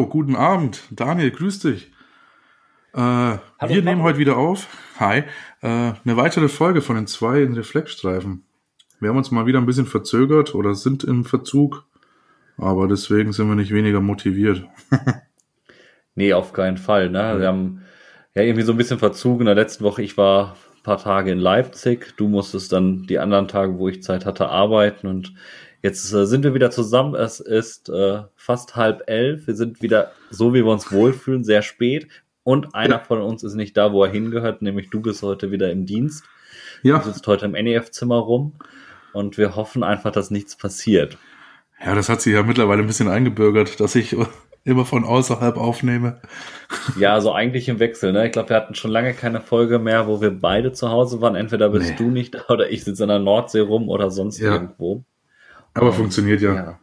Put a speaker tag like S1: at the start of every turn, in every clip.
S1: hallo, guten Abend. Daniel, grüß dich. Äh, hallo, wir nehmen heute wieder auf. Hi. Äh, eine weitere Folge von den zwei in Reflexstreifen. Wir haben uns mal wieder ein bisschen verzögert oder sind im Verzug, aber deswegen sind wir nicht weniger motiviert.
S2: nee, auf keinen Fall. Ne? Wir haben ja irgendwie so ein bisschen Verzug. In der letzten Woche, ich war ein paar Tage in Leipzig. Du musstest dann die anderen Tage, wo ich Zeit hatte, arbeiten und Jetzt äh, sind wir wieder zusammen. Es ist äh, fast halb elf. Wir sind wieder so, wie wir uns wohlfühlen, sehr spät. Und einer von uns ist nicht da, wo er hingehört, nämlich du bist heute wieder im Dienst. Ja. Du sitzt heute im NEF-Zimmer rum. Und wir hoffen einfach, dass nichts passiert.
S1: Ja, das hat sich ja mittlerweile ein bisschen eingebürgert, dass ich immer von außerhalb aufnehme.
S2: Ja, also eigentlich im Wechsel. Ne? Ich glaube, wir hatten schon lange keine Folge mehr, wo wir beide zu Hause waren. Entweder bist nee. du nicht da oder ich sitze in der Nordsee rum oder sonst ja. irgendwo.
S1: Aber Und, funktioniert ja. ja.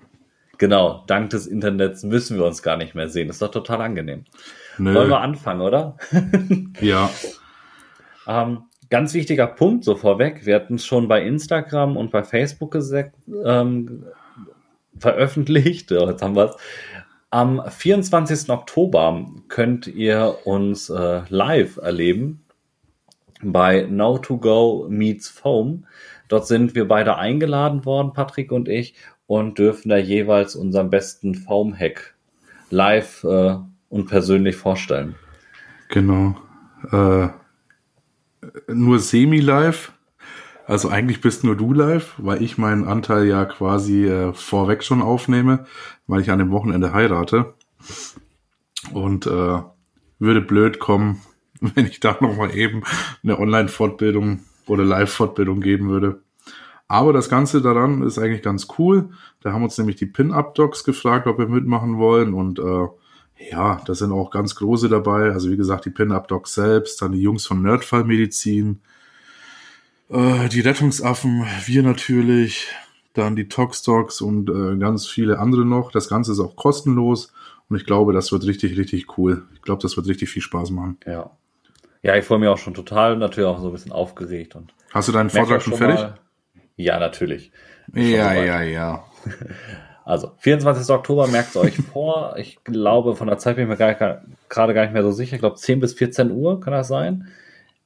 S2: Genau, dank des Internets müssen wir uns gar nicht mehr sehen. Das ist doch total angenehm. Nö. Wollen wir anfangen, oder?
S1: ja.
S2: ähm, ganz wichtiger Punkt so vorweg. Wir hatten es schon bei Instagram und bei Facebook ähm, veröffentlicht. Jetzt haben wir es. Am 24. Oktober könnt ihr uns äh, live erleben bei Now2Go Meets Foam. Dort sind wir beide eingeladen worden, Patrick und ich, und dürfen da jeweils unseren besten Foam-Hack live äh, und persönlich vorstellen.
S1: Genau. Äh, nur semi-live. Also eigentlich bist nur du live, weil ich meinen Anteil ja quasi äh, vorweg schon aufnehme, weil ich an dem Wochenende heirate. Und äh, würde blöd kommen, wenn ich da nochmal eben eine Online-Fortbildung oder Live-Fortbildung geben würde. Aber das Ganze daran ist eigentlich ganz cool. Da haben uns nämlich die Pin-Up-Docs gefragt, ob wir mitmachen wollen. Und äh, ja, da sind auch ganz große dabei. Also wie gesagt, die Pin-Up-Docs selbst, dann die Jungs von Nerdfallmedizin, äh, die Rettungsaffen, wir natürlich, dann die Tox-Docs und äh, ganz viele andere noch. Das Ganze ist auch kostenlos. Und ich glaube, das wird richtig, richtig cool. Ich glaube, das wird richtig viel Spaß machen.
S2: Ja. Ja, ich freue mich auch schon total, natürlich auch so ein bisschen aufgeregt. Und
S1: Hast du deinen Vortrag schon fertig?
S2: Mal, ja, natürlich.
S1: Ja, ja, ja.
S2: Also, 24. Oktober, merkt es euch vor. Ich glaube, von der Zeit bin ich mir gerade gar nicht mehr so sicher. Ich glaube, 10 bis 14 Uhr kann das sein.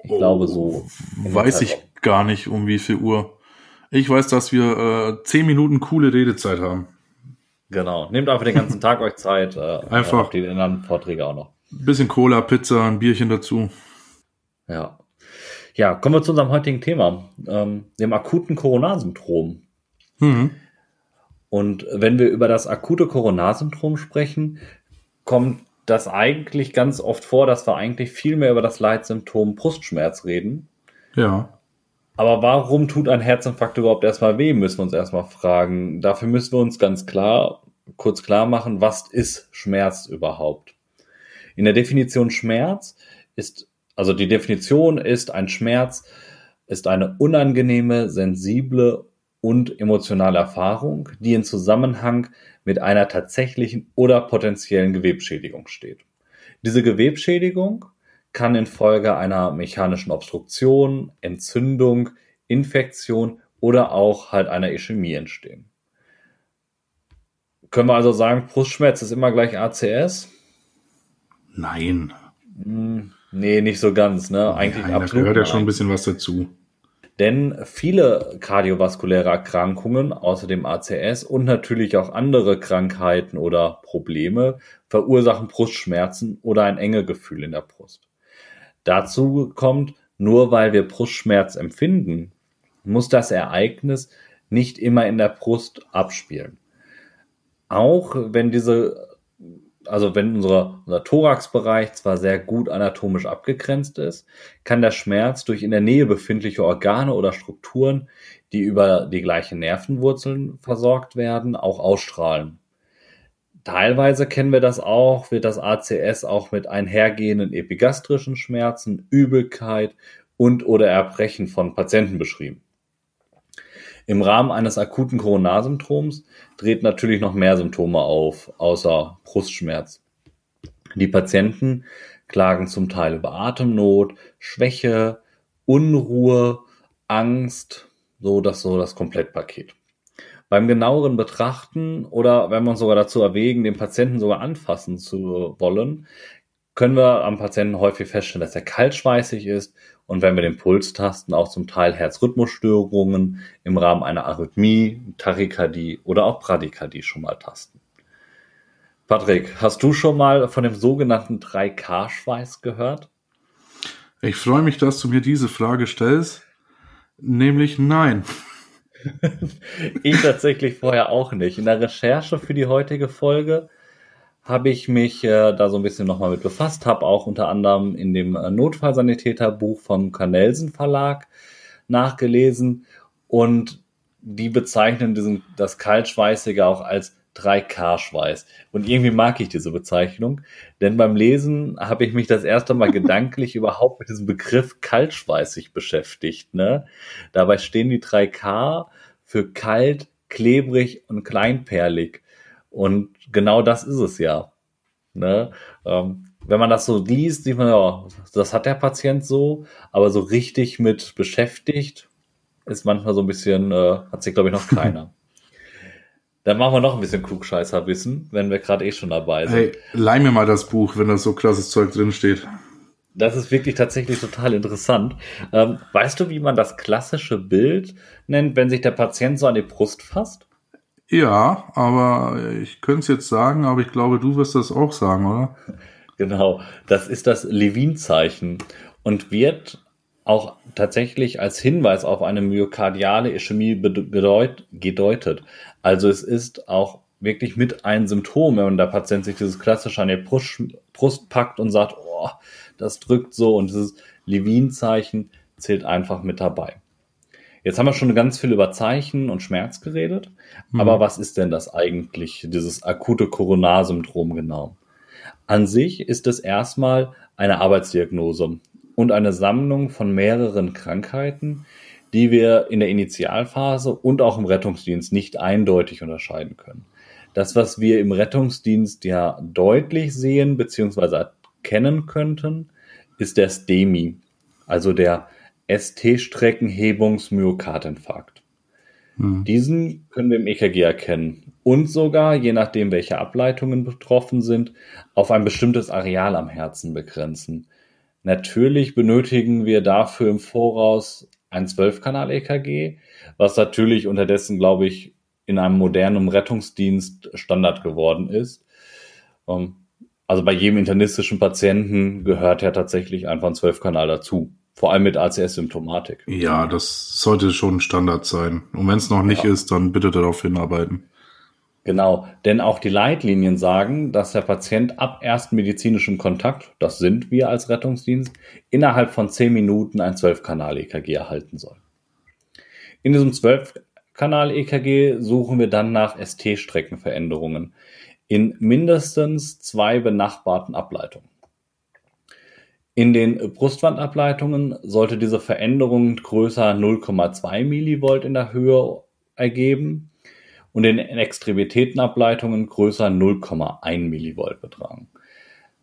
S2: Ich oh, glaube so.
S1: Weiß ich gar nicht, um wie viel Uhr. Ich weiß, dass wir äh, 10 Minuten coole Redezeit haben.
S2: Genau. Nehmt einfach den ganzen Tag euch Zeit. Äh,
S1: einfach.
S2: Die anderen Vorträge auch noch.
S1: Bisschen Cola, Pizza, ein Bierchen dazu.
S2: Ja. Ja, kommen wir zu unserem heutigen Thema, ähm, dem akuten Coronarsyndrom. Mhm. Und wenn wir über das akute Coronarsyndrom sprechen, kommt das eigentlich ganz oft vor, dass wir eigentlich viel mehr über das Leitsymptom Brustschmerz reden.
S1: Ja.
S2: Aber warum tut ein Herzinfarkt überhaupt erstmal weh, müssen wir uns erstmal fragen. Dafür müssen wir uns ganz klar, kurz klar machen, was ist Schmerz überhaupt? In der Definition Schmerz ist also die Definition ist, ein Schmerz ist eine unangenehme, sensible und emotionale Erfahrung, die in Zusammenhang mit einer tatsächlichen oder potenziellen Gewebschädigung steht. Diese Gewebschädigung kann infolge einer mechanischen Obstruktion, Entzündung, Infektion oder auch halt einer Ischämie entstehen. Können wir also sagen, Brustschmerz ist immer gleich ACS?
S1: Nein.
S2: Hm, Nee, nicht so ganz, ne? Eigentlich
S1: Nein, absolut. Da gehört ja schon ein bisschen was dazu.
S2: Denn viele kardiovaskuläre Erkrankungen, außer dem ACS und natürlich auch andere Krankheiten oder Probleme, verursachen Brustschmerzen oder ein enge Gefühl in der Brust. Dazu kommt, nur weil wir Brustschmerz empfinden, muss das Ereignis nicht immer in der Brust abspielen. Auch wenn diese also wenn unser, unser Thoraxbereich zwar sehr gut anatomisch abgegrenzt ist, kann der Schmerz durch in der Nähe befindliche Organe oder Strukturen, die über die gleichen Nervenwurzeln versorgt werden, auch ausstrahlen. Teilweise kennen wir das auch, wird das ACS auch mit einhergehenden epigastrischen Schmerzen, Übelkeit und oder Erbrechen von Patienten beschrieben. Im Rahmen eines akuten Coronarsyndroms treten natürlich noch mehr Symptome auf, außer Brustschmerz. Die Patienten klagen zum Teil über Atemnot, Schwäche, Unruhe, Angst, so das so das Komplettpaket. Beim genaueren Betrachten oder wenn uns sogar dazu erwägen, den Patienten sogar anfassen zu wollen, können wir am Patienten häufig feststellen, dass er kaltschweißig ist und wenn wir den Puls tasten, auch zum Teil Herzrhythmusstörungen im Rahmen einer Arrhythmie, Tachykardie oder auch Bradykardie schon mal tasten. Patrick, hast du schon mal von dem sogenannten 3K-Schweiß gehört?
S1: Ich freue mich, dass du mir diese Frage stellst, nämlich nein.
S2: ich tatsächlich vorher auch nicht. In der Recherche für die heutige Folge habe ich mich äh, da so ein bisschen nochmal mit befasst, habe auch unter anderem in dem äh, Notfallsanitäterbuch vom Cornelsen Verlag nachgelesen und die bezeichnen diesen, das Kaltschweißige auch als 3K-Schweiß. Und irgendwie mag ich diese Bezeichnung, denn beim Lesen habe ich mich das erste Mal gedanklich überhaupt mit diesem Begriff kaltschweißig beschäftigt. Ne? Dabei stehen die 3K für kalt, klebrig und kleinperlig. Und genau das ist es ja. Ne? Ähm, wenn man das so liest, sieht man ja, das hat der Patient so, aber so richtig mit beschäftigt ist manchmal so ein bisschen, äh, hat sich glaube ich noch keiner. Dann machen wir noch ein bisschen Klugscheißer-Wissen, wenn wir gerade eh schon dabei sind. Hey,
S1: leih mir mal das Buch, wenn da so krasses Zeug drin steht.
S2: Das ist wirklich tatsächlich total interessant. Ähm, weißt du, wie man das klassische Bild nennt, wenn sich der Patient so an die Brust fasst?
S1: Ja, aber ich könnte es jetzt sagen, aber ich glaube, du wirst das auch sagen, oder?
S2: Genau, das ist das Levin-Zeichen und wird auch tatsächlich als Hinweis auf eine myokardiale Ischämie gedeutet. Also es ist auch wirklich mit ein Symptom, wenn der Patient sich dieses klassische an die Brust, Brust packt und sagt, oh, das drückt so und dieses Levin-Zeichen zählt einfach mit dabei. Jetzt haben wir schon ganz viel über Zeichen und Schmerz geredet, mhm. aber was ist denn das eigentlich, dieses akute Koronarsyndrom genau? An sich ist es erstmal eine Arbeitsdiagnose und eine Sammlung von mehreren Krankheiten, die wir in der Initialphase und auch im Rettungsdienst nicht eindeutig unterscheiden können. Das, was wir im Rettungsdienst ja deutlich sehen bzw. erkennen könnten, ist der STEMI, also der ST-Streckenhebungsmyokardinfarkt. Hm. Diesen können wir im EKG erkennen und sogar, je nachdem, welche Ableitungen betroffen sind, auf ein bestimmtes Areal am Herzen begrenzen. Natürlich benötigen wir dafür im Voraus ein 12-Kanal-EKG, was natürlich unterdessen, glaube ich, in einem modernen Rettungsdienst Standard geworden ist. Ähm, also bei jedem internistischen Patienten gehört ja tatsächlich einfach ein 12-Kanal dazu. Vor allem mit ACS-Symptomatik.
S1: Ja, das sollte schon Standard sein. Und wenn es noch nicht ja. ist, dann bitte darauf hinarbeiten.
S2: Genau, denn auch die Leitlinien sagen, dass der Patient ab ersten medizinischem Kontakt, das sind wir als Rettungsdienst, innerhalb von 10 Minuten ein 12-Kanal-EKG erhalten soll. In diesem 12-Kanal-EKG suchen wir dann nach ST-Streckenveränderungen in mindestens zwei benachbarten Ableitungen. In den Brustwandableitungen sollte diese Veränderung größer 0,2 Millivolt in der Höhe ergeben und in Extremitätenableitungen größer 0,1 Millivolt betragen.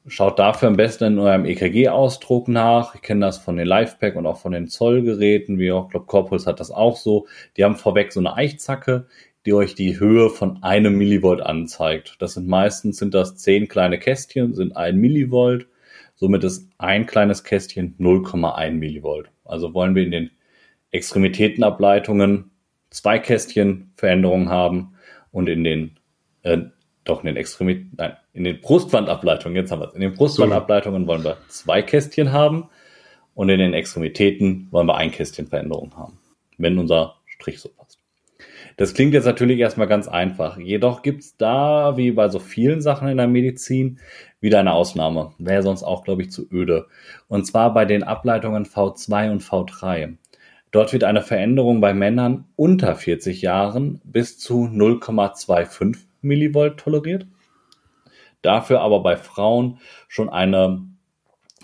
S2: Schaut dafür am besten in eurem EKG-Ausdruck nach. Ich kenne das von den Lifepack und auch von den Zollgeräten, wie auch, glaube Corpus hat das auch so. Die haben vorweg so eine Eichzacke, die euch die Höhe von einem Millivolt anzeigt. Das sind meistens sind das zehn kleine Kästchen, sind ein Millivolt. Somit ist ein kleines Kästchen 0,1 Millivolt. Also wollen wir in den Extremitätenableitungen zwei Kästchen Veränderungen haben und in den, äh, doch in den Extremitäten, nein, in den Brustwandableitungen, jetzt haben wir es, in den Brustwandableitungen wollen wir zwei Kästchen haben und in den Extremitäten wollen wir ein Kästchen Veränderung haben, wenn unser Strich so. Das klingt jetzt natürlich erstmal ganz einfach. Jedoch gibt's da, wie bei so vielen Sachen in der Medizin, wieder eine Ausnahme. Wäre sonst auch, glaube ich, zu öde. Und zwar bei den Ableitungen V2 und V3. Dort wird eine Veränderung bei Männern unter 40 Jahren bis zu 0,25 Millivolt toleriert. Dafür aber bei Frauen schon eine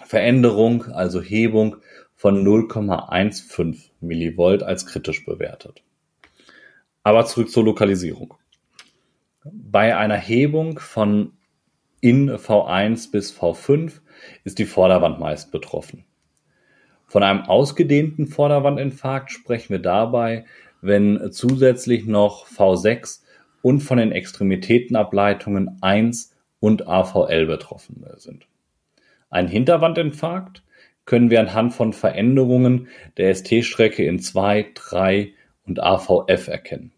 S2: Veränderung, also Hebung von 0,15 Millivolt als kritisch bewertet. Aber zurück zur Lokalisierung. Bei einer Hebung von in V1 bis V5 ist die Vorderwand meist betroffen. Von einem ausgedehnten Vorderwandinfarkt sprechen wir dabei, wenn zusätzlich noch V6 und von den Extremitätenableitungen 1 und AVL betroffen sind. Ein Hinterwandinfarkt können wir anhand von Veränderungen der ST-Strecke in 2, 3 und AVF erkennen.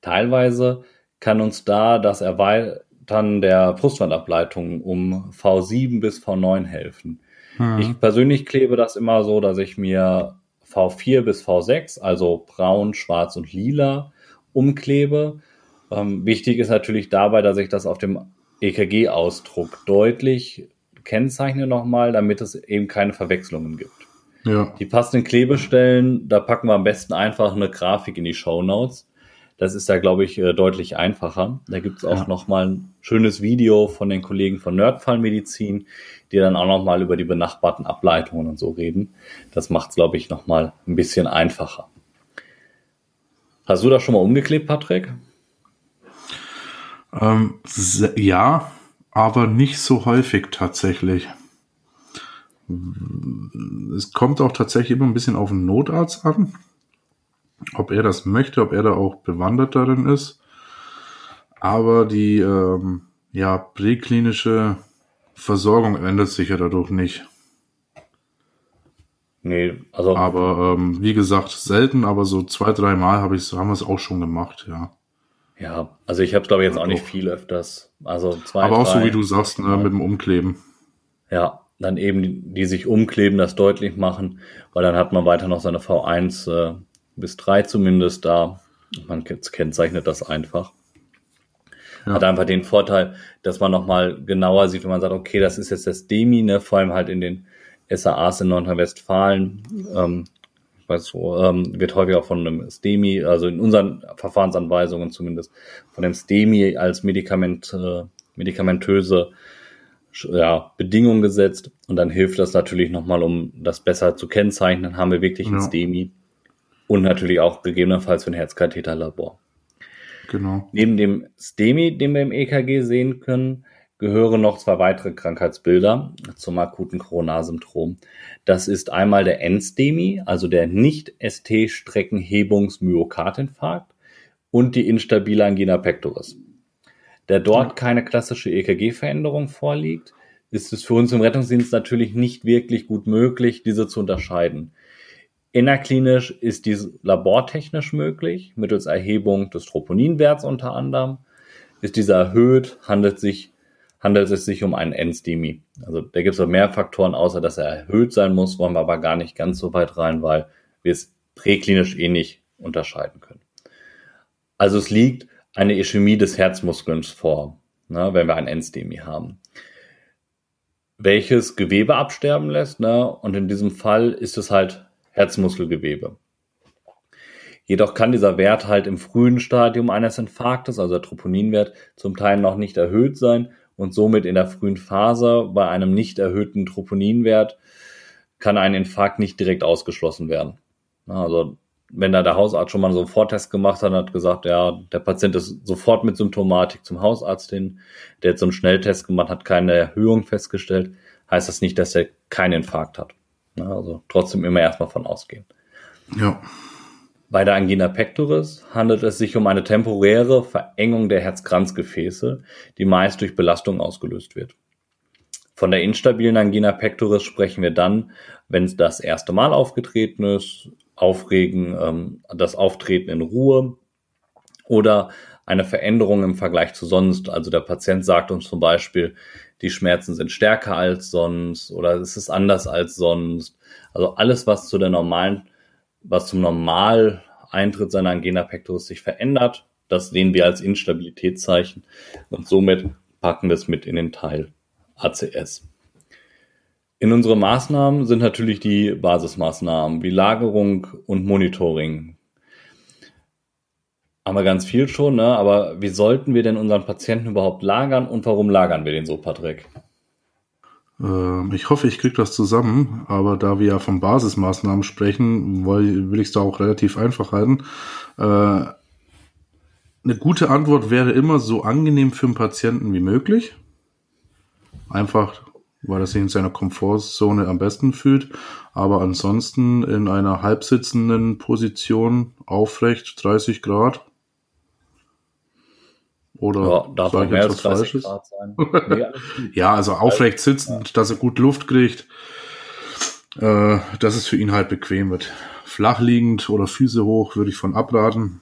S2: Teilweise kann uns da das Erweitern der Brustwandableitung um V7 bis V9 helfen. Hm. Ich persönlich klebe das immer so, dass ich mir V4 bis V6, also braun, schwarz und lila, umklebe. Ähm, wichtig ist natürlich dabei, dass ich das auf dem EKG-Ausdruck deutlich kennzeichne nochmal, damit es eben keine Verwechslungen gibt. Ja. Die passenden Klebestellen, da packen wir am besten einfach eine Grafik in die Show Notes. Das ist da, glaube ich, äh, deutlich einfacher. Da gibt es auch ja. nochmal ein schönes Video von den Kollegen von Nerdfallmedizin, die dann auch nochmal über die benachbarten Ableitungen und so reden. Das macht es, glaube ich, nochmal ein bisschen einfacher. Hast du das schon mal umgeklebt, Patrick?
S1: Ähm, ja, aber nicht so häufig tatsächlich. Es kommt auch tatsächlich immer ein bisschen auf den Notarzt an, ob er das möchte, ob er da auch bewandert darin ist. Aber die ähm, ja, präklinische Versorgung ändert sich ja dadurch nicht. Nee, also. Aber ähm, wie gesagt, selten, aber so zwei, drei Mal hab ich's, haben wir es auch schon gemacht, ja.
S2: Ja, also ich habe es glaube ich jetzt auch nicht viel öfters. Also
S1: zwei, Aber auch drei, so wie du sagst, ne, mit dem Umkleben.
S2: Ja, dann eben die, die, sich umkleben, das deutlich machen, weil dann hat man weiter noch seine V1 äh, bis 3 zumindest da. Man kennzeichnet das einfach. Ja. Hat einfach den Vorteil, dass man nochmal genauer sieht, wenn man sagt, okay, das ist jetzt das Demi, ne, vor allem halt in den SAAs in Nordrhein-Westfalen. Ähm, weiß so, ähm, wird häufig auch von einem STEMI, also in unseren Verfahrensanweisungen zumindest, von dem STEMI als Medikament, äh, medikamentöse ja, Bedingung gesetzt. Und dann hilft das natürlich nochmal, um das besser zu kennzeichnen, haben wir wirklich ja. ein STEMI und natürlich auch gegebenenfalls für ein Herzkatheterlabor. Genau. Neben dem STEMI, den wir im EKG sehen können, gehören noch zwei weitere Krankheitsbilder zum akuten Coronarsyndrom. Das ist einmal der NSTEMI, also der Nicht-ST-Streckenhebungs-Myokardinfarkt und die instabile Angina pectoris. Da dort keine klassische EKG-Veränderung vorliegt, ist es für uns im Rettungsdienst natürlich nicht wirklich gut möglich, diese zu unterscheiden. Innerklinisch ist dies labortechnisch möglich, mittels Erhebung des Troponinwerts unter anderem. Ist dieser erhöht, handelt sich handelt es sich um einen NSTEMI. Also da gibt es noch mehr Faktoren, außer dass er erhöht sein muss, wollen wir aber gar nicht ganz so weit rein, weil wir es präklinisch eh nicht unterscheiden können. Also es liegt eine Ischämie des Herzmuskels vor, ne, wenn wir ein NSTEMI haben, welches Gewebe absterben lässt. Ne, und in diesem Fall ist es halt Herzmuskelgewebe. Jedoch kann dieser Wert halt im frühen Stadium eines Infarktes, also der Troponinwert, zum Teil noch nicht erhöht sein und somit in der frühen Phase bei einem nicht erhöhten Troponinwert kann ein Infarkt nicht direkt ausgeschlossen werden. Also wenn da der Hausarzt schon mal einen Soforttest gemacht hat, hat gesagt, ja, der Patient ist sofort mit Symptomatik zum Hausarzt hin, der jetzt so einen Schnelltest gemacht hat, keine Erhöhung festgestellt, heißt das nicht, dass er keinen Infarkt hat. Also trotzdem immer erstmal von ausgehen. Ja. Bei der Angina pectoris handelt es sich um eine temporäre Verengung der Herzkranzgefäße, die meist durch Belastung ausgelöst wird. Von der instabilen Angina pectoris sprechen wir dann, wenn es das erste Mal aufgetreten ist, Aufregen, ähm, das Auftreten in Ruhe oder eine Veränderung im Vergleich zu sonst. Also der Patient sagt uns zum Beispiel, die Schmerzen sind stärker als sonst oder es ist anders als sonst. Also alles, was zu der normalen was zum Normaleintritt seiner Angina pectoris sich verändert. Das sehen wir als Instabilitätszeichen und somit packen wir es mit in den Teil ACS. In unsere Maßnahmen sind natürlich die Basismaßnahmen wie Lagerung und Monitoring. Haben wir ganz viel schon, ne? aber wie sollten wir denn unseren Patienten überhaupt lagern und warum lagern wir den so, Patrick?
S1: Ähm, ich hoffe, ich kriege das zusammen, aber da wir ja von Basismaßnahmen sprechen, will ich es da auch relativ einfach halten. Äh, eine gute Antwort wäre immer so angenehm für den Patienten wie möglich. Einfach weil er sich in seiner Komfortzone am besten fühlt. Aber ansonsten in einer halbsitzenden Position aufrecht 30 Grad. Oder
S2: Ja, darf
S1: sag ich
S2: mehr als
S1: was
S2: 30
S1: Falsches?
S2: Grad sein. Nee.
S1: Ja, also aufrecht sitzend, dass er gut Luft kriegt, äh, dass es für ihn halt bequem wird. Flach liegend oder Füße hoch würde ich von abraten.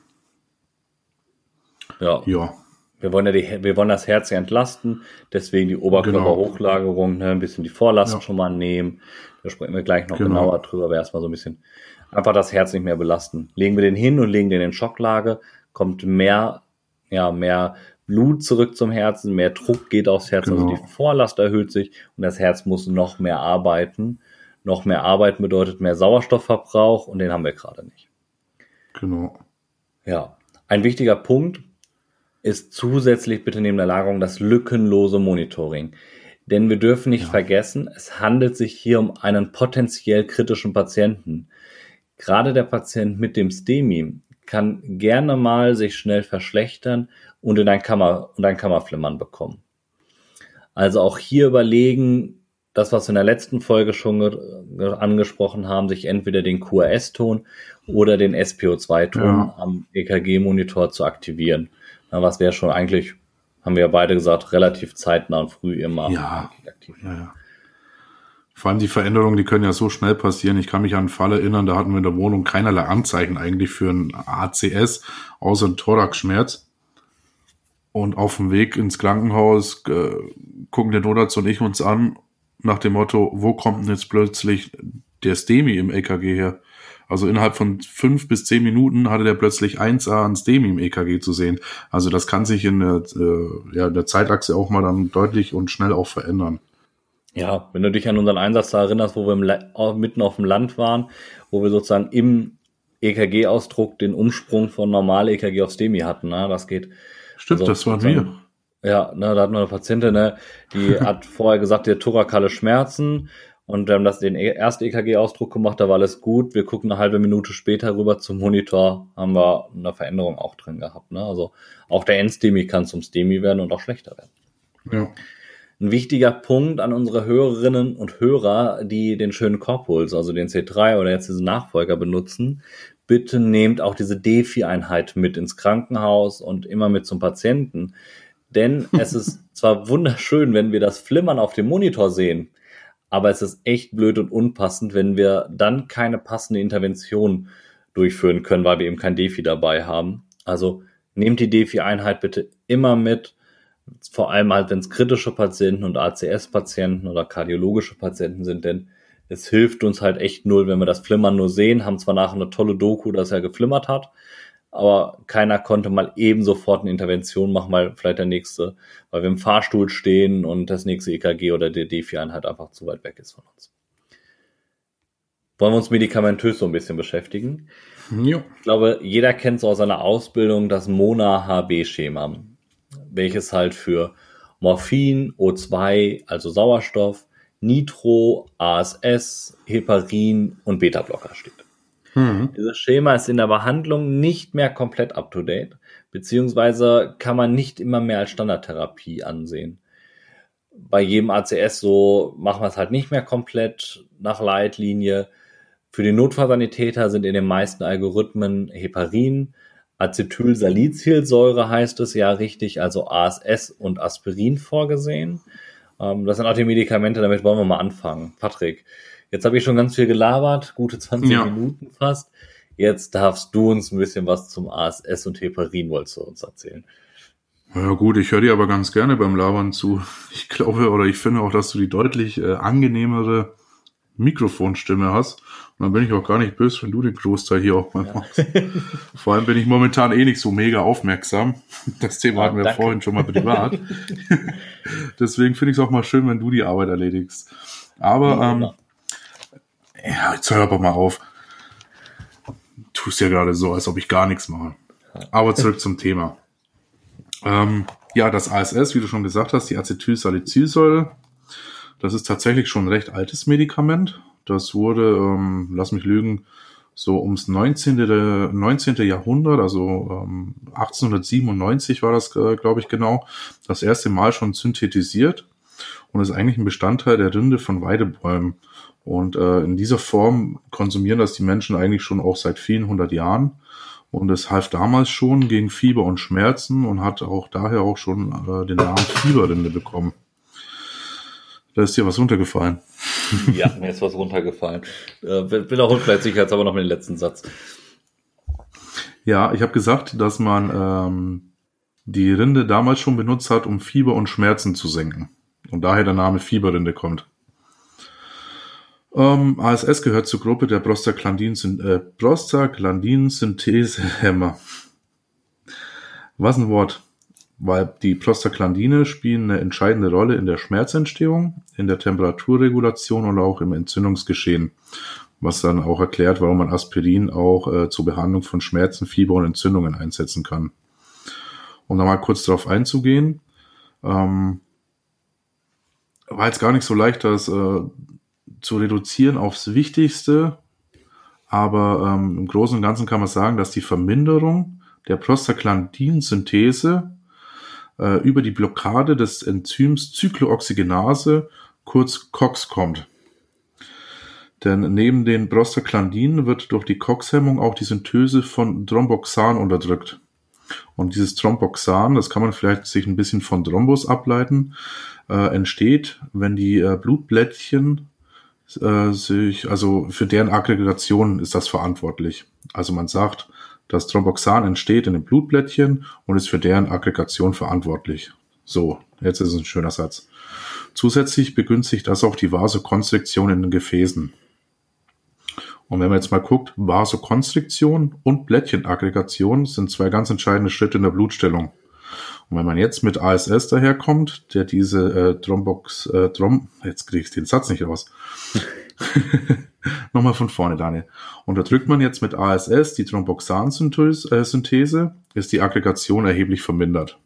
S2: ja.
S1: Ja,
S2: Wir wollen ja die, wir wollen das Herz ja entlasten, deswegen die Oberkörperhochlagerung, ne, ein bisschen die Vorlast
S1: Ja.
S2: schon mal nehmen. Da sprechen wir gleich noch
S1: Genau.
S2: genauer drüber, aber erstmal so ein bisschen einfach das Herz nicht mehr belasten. Legen wir den hin und legen den in Schocklage, kommt mehr, ja, mehr Blut zurück zum Herzen, mehr Druck geht aufs Herz, also
S1: Genau.
S2: die Vorlast erhöht sich und das Herz muss noch mehr arbeiten. Noch mehr Arbeiten bedeutet mehr Sauerstoffverbrauch und den haben wir gerade nicht.
S1: genau.
S2: Ja, ein wichtiger Punkt ist zusätzlich bitte neben der Lagerung das lückenlose Monitoring. Denn wir dürfen nicht vergessen, es handelt sich hier um einen potenziell kritischen Patienten. Gerade der Patient mit dem STEMI kann gerne mal sich schnell verschlechtern und in ein Kammer und ein Kammerflimmern bekommen. Also auch hier überlegen, das, was wir in der letzten Folge schon ge- ge- angesprochen haben, sich entweder den QRS-Ton oder den SPO2-Ton
S1: Ja.
S2: am EKG-Monitor zu aktivieren. Na, was wäre schon eigentlich, haben wir ja beide gesagt, relativ zeitnah und früh immer
S1: Ja.
S2: aktiv.
S1: Ja, ja. Vor allem die Veränderungen, die können ja so schnell passieren. Ich kann mich an einen Fall erinnern, da hatten wir in der Wohnung keinerlei Anzeichen eigentlich für ein ACS, außer ein Thoraxschmerz. Und auf dem Weg ins Krankenhaus äh, gucken der Notarzt und ich uns an, nach dem Motto, wo kommt denn jetzt plötzlich der STEMI im EKG her? Also innerhalb von fünf bis zehn Minuten hatte der plötzlich 1A an STEMI im EKG zu sehen. Also das kann sich in der, äh, ja, der Zeitachse auch mal dann deutlich und schnell auch verändern.
S2: Ja, wenn du dich an unseren Einsatz da erinnerst, wo wir mitten auf dem Land waren, wo wir sozusagen im EKG-Ausdruck den Umsprung von normal EKG auf STEMI hatten, ne? das geht.
S1: Stimmt,
S2: Also,
S1: das waren wir.
S2: Ja, ne, da hatten wir eine Patientin, ne, die hat vorher gesagt, die hat thorakale Schmerzen und wir haben das den e- ersten EKG-Ausdruck gemacht, da war alles gut. Wir gucken eine halbe Minute später rüber zum Monitor, haben wir eine Veränderung auch drin gehabt. Ne? Also auch der N-STEMI kann zum STEMI werden und auch schlechter werden.
S1: Ja.
S2: Ein wichtiger Punkt an unsere Hörerinnen und Hörer, die den schönen Corpuls, also den C3 oder jetzt diesen Nachfolger benutzen, bitte nehmt auch diese Defi-Einheit mit ins Krankenhaus und immer mit zum Patienten. Denn es ist zwar wunderschön, wenn wir das Flimmern auf dem Monitor sehen, aber es ist echt blöd und unpassend, wenn wir dann keine passende Intervention durchführen können, weil wir eben kein Defi dabei haben. Also nehmt die Defi-Einheit bitte immer mit, vor allem halt, wenn es kritische Patienten und ACS-Patienten oder kardiologische Patienten sind, denn es hilft uns halt echt null, wenn wir das Flimmern nur sehen, haben zwar nachher eine tolle Doku, dass er geflimmert hat, aber keiner konnte mal eben sofort eine Intervention machen, weil vielleicht der nächste, weil wir im Fahrstuhl stehen und das nächste EKG oder die D4-Einheit einfach zu weit weg ist von uns. Wollen wir uns medikamentös so ein bisschen beschäftigen?
S1: Ja.
S2: Ich glaube, jeder kennt so aus seiner Ausbildung das Mona-HB-Schema, welches halt für Morphin, O2, also Sauerstoff, Nitro, ASS, Heparin und Beta-Blocker steht.
S1: Mhm.
S2: Dieses Schema ist in der Behandlung nicht mehr komplett up-to-date, beziehungsweise kann man nicht immer mehr als Standardtherapie ansehen. Bei jedem ACS so machen wir es halt nicht mehr komplett nach Leitlinie. Für die Notfallsanitäter sind in den meisten Algorithmen Heparin, Acetylsalicylsäure heißt es ja richtig, also ASS und Aspirin vorgesehen. Ähm, das sind auch die Medikamente, damit wollen wir mal anfangen. Patrick, jetzt habe ich schon ganz viel gelabert, gute 20
S1: Ja.
S2: Minuten fast. Jetzt darfst du uns ein bisschen was zum ASS und Heparin wolltest du uns erzählen.
S1: Ja gut, ich höre dir aber ganz gerne beim Labern zu. Ich glaube oder ich finde auch, dass du die deutlich äh, angenehmere Mikrofonstimme hast. Und dann bin ich auch gar nicht böse, wenn du den Großteil hier auch mal machst. Vor allem bin ich momentan eh nicht so mega aufmerksam. Das Thema
S2: Ah,
S1: hatten wir
S2: danke.
S1: vorhin schon mal privat. Deswegen finde ich es auch mal schön, wenn du die Arbeit erledigst. Aber ähm, ja, jetzt hör aber mal auf. Tust ja gerade so, als ob ich gar nichts mache. Aber zurück zum Thema. Ähm, ja, das ASS, wie du schon gesagt hast, die Acetylsalicylsäure, das ist tatsächlich schon ein recht altes Medikament. Das wurde, ähm, lass mich lügen, so ums 19. der- 19. Jahrhundert, also ähm, 1897 war das, äh, glaube ich, genau, das erste Mal schon synthetisiert. und ist eigentlich ein Bestandteil der Rinde von Weidebäumen. Und äh, in dieser Form konsumieren das die Menschen eigentlich schon auch seit vielen hundert Jahren. Und es half damals schon gegen Fieber und Schmerzen und hat auch daher auch schon äh, den Namen Fieberrinde bekommen. Da ist dir was runtergefallen.
S2: Ja, mir ist was runtergefallen. Äh, wiederholt vielleicht sich jetzt aber noch mit dem letzten Satz.
S1: Ja, ich habe gesagt, dass man ähm, die Rinde damals schon benutzt hat, um Fieber und Schmerzen zu senken. Und daher der Name Fieberrinde kommt. Ähm, ASS gehört zur Gruppe der Prostaglandin-Synthesehämmer. Äh, Was ein Wort. Weil die Prostaglandine spielen eine entscheidende Rolle in der Schmerzentstehung, in der Temperaturregulation und auch im Entzündungsgeschehen. Was dann auch erklärt, warum man Aspirin auch äh, zur Behandlung von Schmerzen, Fieber und Entzündungen einsetzen kann. Um da mal kurz darauf einzugehen, ähm, war jetzt gar nicht so leicht, das äh, zu reduzieren aufs Wichtigste. Aber ähm, im Großen und Ganzen kann man sagen, dass die Verminderung der Prostaglandin-Synthese äh, über die Blockade des Enzyms Zyklooxygenase, kurz COX, kommt. Denn neben den Prostaglandinen wird durch die COX-Hemmung auch die Synthese von Thromboxan unterdrückt. Und dieses Thromboxan, das kann man vielleicht sich ein bisschen von Thrombus ableiten, äh, entsteht, wenn die äh, Blutblättchen äh, sich, also für deren Aggregation ist das verantwortlich. Also man sagt, das Thromboxan entsteht in den Blutblättchen und ist für deren Aggregation verantwortlich. So, jetzt ist es ein schöner Satz. Zusätzlich begünstigt das auch die Vasokonstriktion in den Gefäßen. Und wenn man jetzt mal guckt, Vasokonstriktion und Blättchenaggregation sind zwei ganz entscheidende Schritte in der Blutstellung. Und wenn man jetzt mit ASS daherkommt, der diese äh, Thrombox, äh, Throm, jetzt kriege ich den Satz nicht raus. Nochmal von vorne, Daniel. Unterdrückt man jetzt mit ASS die Thromboxan-Synthese, ist die Aggregation erheblich vermindert.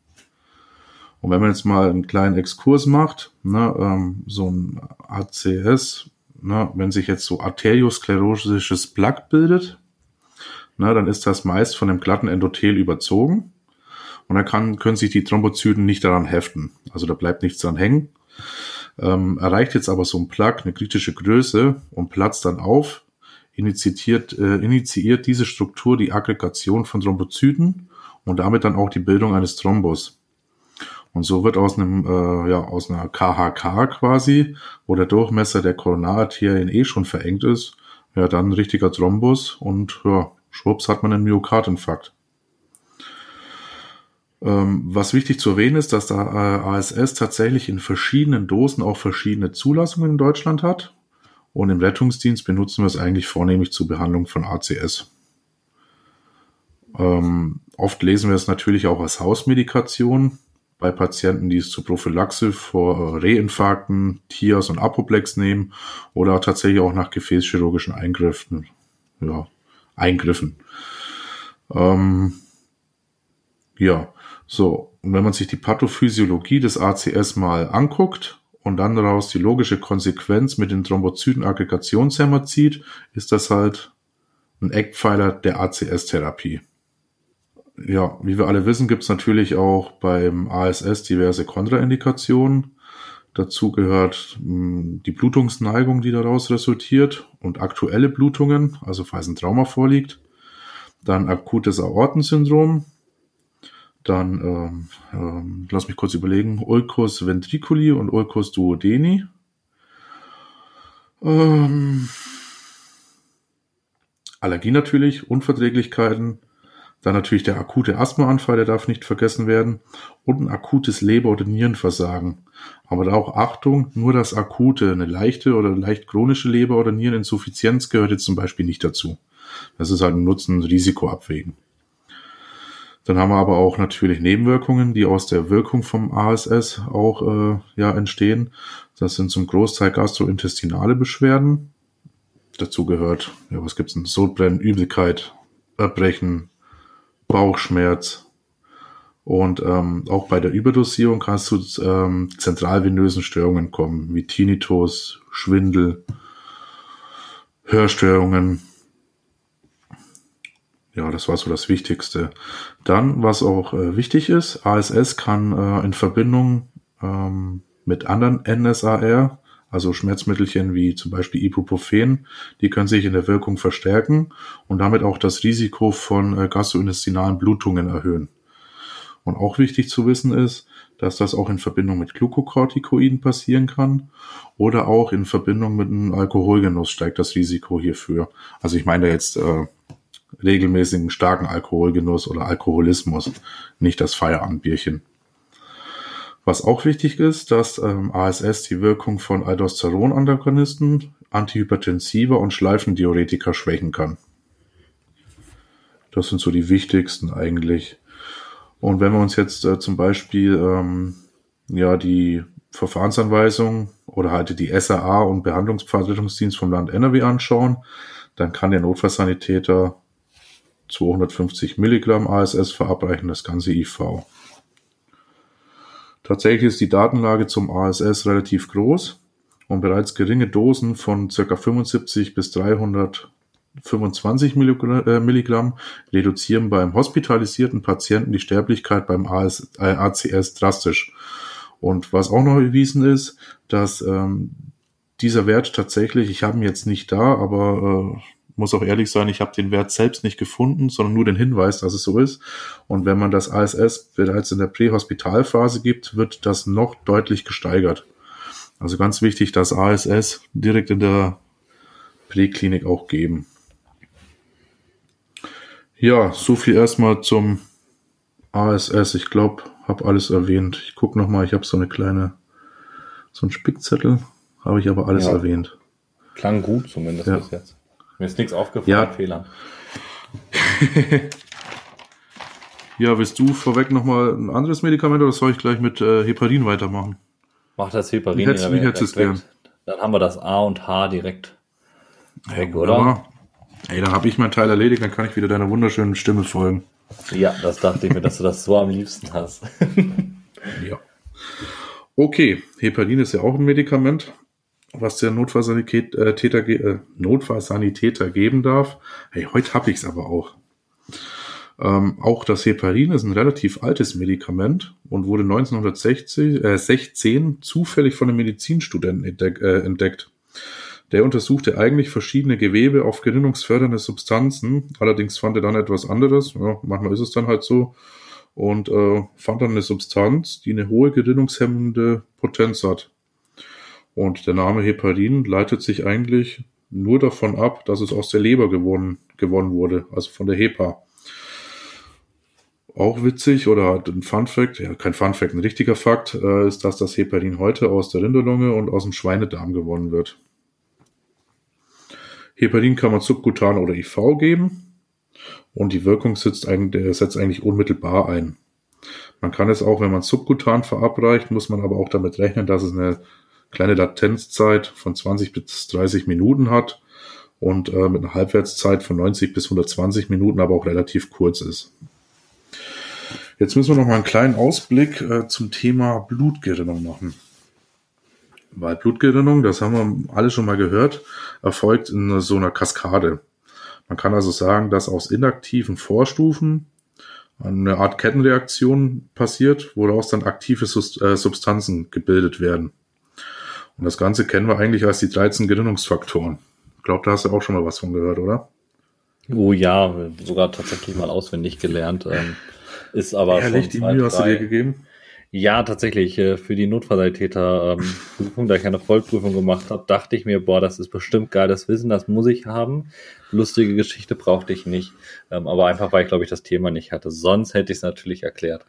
S1: Und wenn man jetzt mal einen kleinen Exkurs macht, ne, ähm, so ein ACS, ne, wenn sich jetzt so arteriosklerosisches Plaque bildet, ne, dann ist das meist von dem glatten Endothel überzogen und dann kann, können sich die Thrombozyten nicht daran heften. Also da bleibt nichts dran hängen. Ähm, erreicht jetzt aber so ein Plug eine kritische Größe und platzt dann auf, initiiert, äh, initiiert diese Struktur die Aggregation von Thrombozyten und damit dann auch die Bildung eines Thrombus. Und so wird aus einem, äh, ja, aus einer KHK quasi, wo der Durchmesser der Koronararterien eh schon verengt ist, ja, dann ein richtiger Thrombus und ja, schwupps hat man einen Myokardinfarkt. Ähm, was wichtig zu erwähnen ist, dass der äh, ASS tatsächlich in verschiedenen Dosen auch verschiedene Zulassungen in Deutschland hat. Und im Rettungsdienst benutzen wir es eigentlich vornehmlich zur Behandlung von ACS. Ähm, oft lesen wir es natürlich auch als Hausmedikation bei Patienten, die es zur Prophylaxe vor Reinfarkten, TIAS und Apoplex nehmen oder tatsächlich auch nach gefäßchirurgischen Eingriffen. Ja, Eingriffen. Ähm, ja, so, und wenn man sich die Pathophysiologie des ACS mal anguckt und dann daraus die logische Konsequenz mit den Thrombozytenaggregationshemmer zieht, ist das halt ein Eckpfeiler der ACS-Therapie. Ja, wie wir alle wissen, gibt es natürlich auch beim ASS diverse Kontraindikationen. Dazu gehört mh, hm, die Blutungsneigung, die daraus resultiert und aktuelle Blutungen, also falls ein Trauma vorliegt. Dann akutes Aortensyndrom, dann, ähm, ähm, lass mich kurz überlegen, Ulcus ventriculi und Ulcus duodeni. Ähm, Allergie natürlich, Unverträglichkeiten, dann natürlich der akute Asthmaanfall, der darf nicht vergessen werden, und ein akutes Leber- oder Nierenversagen. Aber da auch Achtung, nur das akute, eine leichte oder leicht chronische Leber- oder Niereninsuffizienz gehört jetzt zum Beispiel nicht dazu. Das ist halt ein Nutzen-Risiko abwägen. Dann haben wir aber auch natürlich Nebenwirkungen, die aus der Wirkung vom ASS auch äh, ja entstehen. Das sind zum Großteil gastrointestinale Beschwerden. Dazu gehört, ja, was gibt's denn? Sodbrennen, Übelkeit, Erbrechen, Bauchschmerz. Und ähm, auch bei der Überdosierung kann es zu ähm, zentralvenösen Störungen kommen, wie Tinnitus, Schwindel, Hörstörungen, ja, das war so das Wichtigste. Dann, was auch äh, wichtig ist, ASS kann äh, in Verbindung ähm, mit anderen NSAR, also Schmerzmittelchen wie zum Beispiel Ibuprofen, die können sich in der Wirkung verstärken und damit auch das Risiko von äh, gastrointestinalen Blutungen erhöhen. Und auch wichtig zu wissen ist, dass das auch in Verbindung mit Glukokortikoiden passieren kann oder auch in Verbindung mit einem Alkoholgenuss steigt das Risiko hierfür. Also ich meine jetzt äh, regelmäßigen starken Alkoholgenuss oder Alkoholismus, nicht das Feierabendbierchen. Was auch wichtig ist, dass ähm, ASS die Wirkung von Aldosteron-Antagonisten, Antihypertensiva und Schleifendiuretika schwächen kann. Das sind so die wichtigsten eigentlich. Und wenn wir uns jetzt äh, zum Beispiel ähm, ja die Verfahrensanweisung oder halt die SAA und Behandlungsverwaltungsdienst vom Land NRW anschauen, dann kann der Notfallsanitäter 250 Milligramm ASS verabreichen, das ganze IV. Tatsächlich ist die Datenlage zum ASS relativ groß und bereits geringe Dosen von ca. 75 bis 300 25 äh, Milligramm reduzieren beim hospitalisierten Patienten die Sterblichkeit beim AS, äh, ACS drastisch. Und was auch noch erwiesen ist, dass ähm, dieser Wert tatsächlich, ich habe ihn jetzt nicht da, aber äh, muss auch ehrlich sein, ich habe den Wert selbst nicht gefunden, sondern nur den Hinweis, dass es so ist. Und wenn man das ASS bereits in der Prähospitalphase gibt, wird das noch deutlich gesteigert. Also ganz wichtig, das ASS direkt in der Präklinik auch geben. Ja, so viel erstmal zum ASS. Ich glaube, habe alles erwähnt. Ich gucke nochmal, ich habe so eine kleine, so einen Spickzettel, habe ich aber alles ja. erwähnt.
S2: Klang gut zumindest ja. bis jetzt. Mir ist nichts aufgefallen, ja. Fehlern.
S1: ja, willst du vorweg nochmal ein anderes Medikament oder soll ich gleich mit äh, Heparin weitermachen?
S2: Mach das Heparin. Hättest,
S1: wie hättest gern?
S2: Dann haben wir das A und H direkt weg, ja, oder?
S1: Ey, dann habe ich meinen Teil erledigt, dann kann ich wieder deiner wunderschönen Stimme folgen.
S2: Ja, das dachte ich mir, dass du das so am liebsten hast.
S1: ja. Okay, Heparin ist ja auch ein Medikament, was der Notfallsanitäter, äh, äh, Notfallsanitäter geben darf. Hey, heute habe ich es aber auch. Ähm, auch das Heparin ist ein relativ altes Medikament und wurde 1916 äh, zufällig von einem Medizinstudenten entdeck, äh, entdeckt. Der untersuchte eigentlich verschiedene Gewebe auf gerinnungsfördernde Substanzen. Allerdings fand er dann etwas anderes. Ja, manchmal ist es dann halt so. Und äh, fand dann eine Substanz, die eine hohe gerinnungshemmende Potenz hat. Und der Name Heparin leitet sich eigentlich nur davon ab, dass es aus der Leber gewonnen, gewonnen wurde, also von der Hepa. Auch witzig oder ein Fun Fact, ja kein Fun Fact, ein richtiger Fakt, äh, ist, dass das Heparin heute aus der Rinderlunge und aus dem Schweinedarm gewonnen wird. Heparin kann man subkutan oder IV geben und die Wirkung setzt eigentlich, setzt eigentlich unmittelbar ein. Man kann es auch, wenn man subkutan verabreicht, muss man aber auch damit rechnen, dass es eine kleine Latenzzeit von 20 bis 30 Minuten hat und äh, mit einer Halbwertszeit von 90 bis 120 Minuten aber auch relativ kurz ist. Jetzt müssen wir noch mal einen kleinen Ausblick äh, zum Thema Blutgerinnung machen. Weil Blutgerinnung, das haben wir alle schon mal gehört, erfolgt in so einer Kaskade. Man kann also sagen, dass aus inaktiven Vorstufen eine Art Kettenreaktion passiert, woraus dann aktive äh, Substanzen gebildet werden. Und das Ganze kennen wir eigentlich als die 13 Gerinnungsfaktoren. Ich glaube, da hast du auch schon mal was von gehört, oder?
S2: Oh ja, sogar tatsächlich mal auswendig gelernt. Ähm, ist aber
S1: Ehrlich, schon die Mühe hast du dir gegeben?
S2: Ja, tatsächlich. Äh, für die Notfallsanitäter-Prüfung, ähm, da ich eine Vollprüfung gemacht habe, dachte ich mir, boah, das ist bestimmt geiles Wissen, das muss ich haben. Lustige Geschichte brauchte ich nicht. Ähm, aber einfach, weil ich, glaube ich, das Thema nicht hatte. Sonst hätte ich es natürlich erklärt.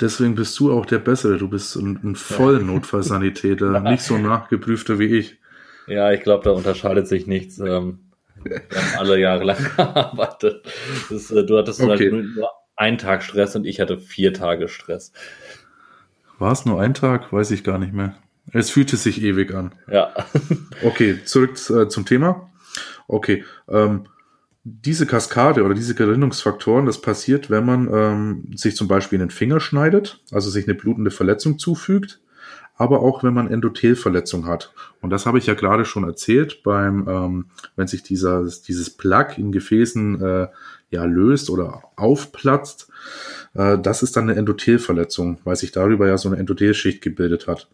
S1: Deswegen bist du auch der Bessere. Du bist ein, ein Vollnotfallsanitäter, nicht so nachgeprüfter wie ich.
S2: Ja, ich glaube, da unterscheidet sich nichts. Ähm, wir haben alle Jahre lang gearbeitet. Das, äh, du hattest okay. nur, nur einen Tag Stress und ich hatte vier Tage Stress.
S1: War es nur ein Tag? Weiß ich gar nicht mehr. Es fühlte sich ewig an.
S2: Ja.
S1: okay, zurück äh, zum Thema. Okay, ähm, diese Kaskade oder diese Gerinnungsfaktoren, das passiert, wenn man ähm, sich zum Beispiel in den Finger schneidet, also sich eine blutende Verletzung zufügt, aber auch wenn man Endothelverletzung hat. Und das habe ich ja gerade schon erzählt, beim, ähm, wenn sich dieser, dieses Plug in Gefäßen äh, ja löst oder aufplatzt, äh, das ist dann eine Endothelverletzung, weil sich darüber ja so eine Endothelschicht gebildet hat.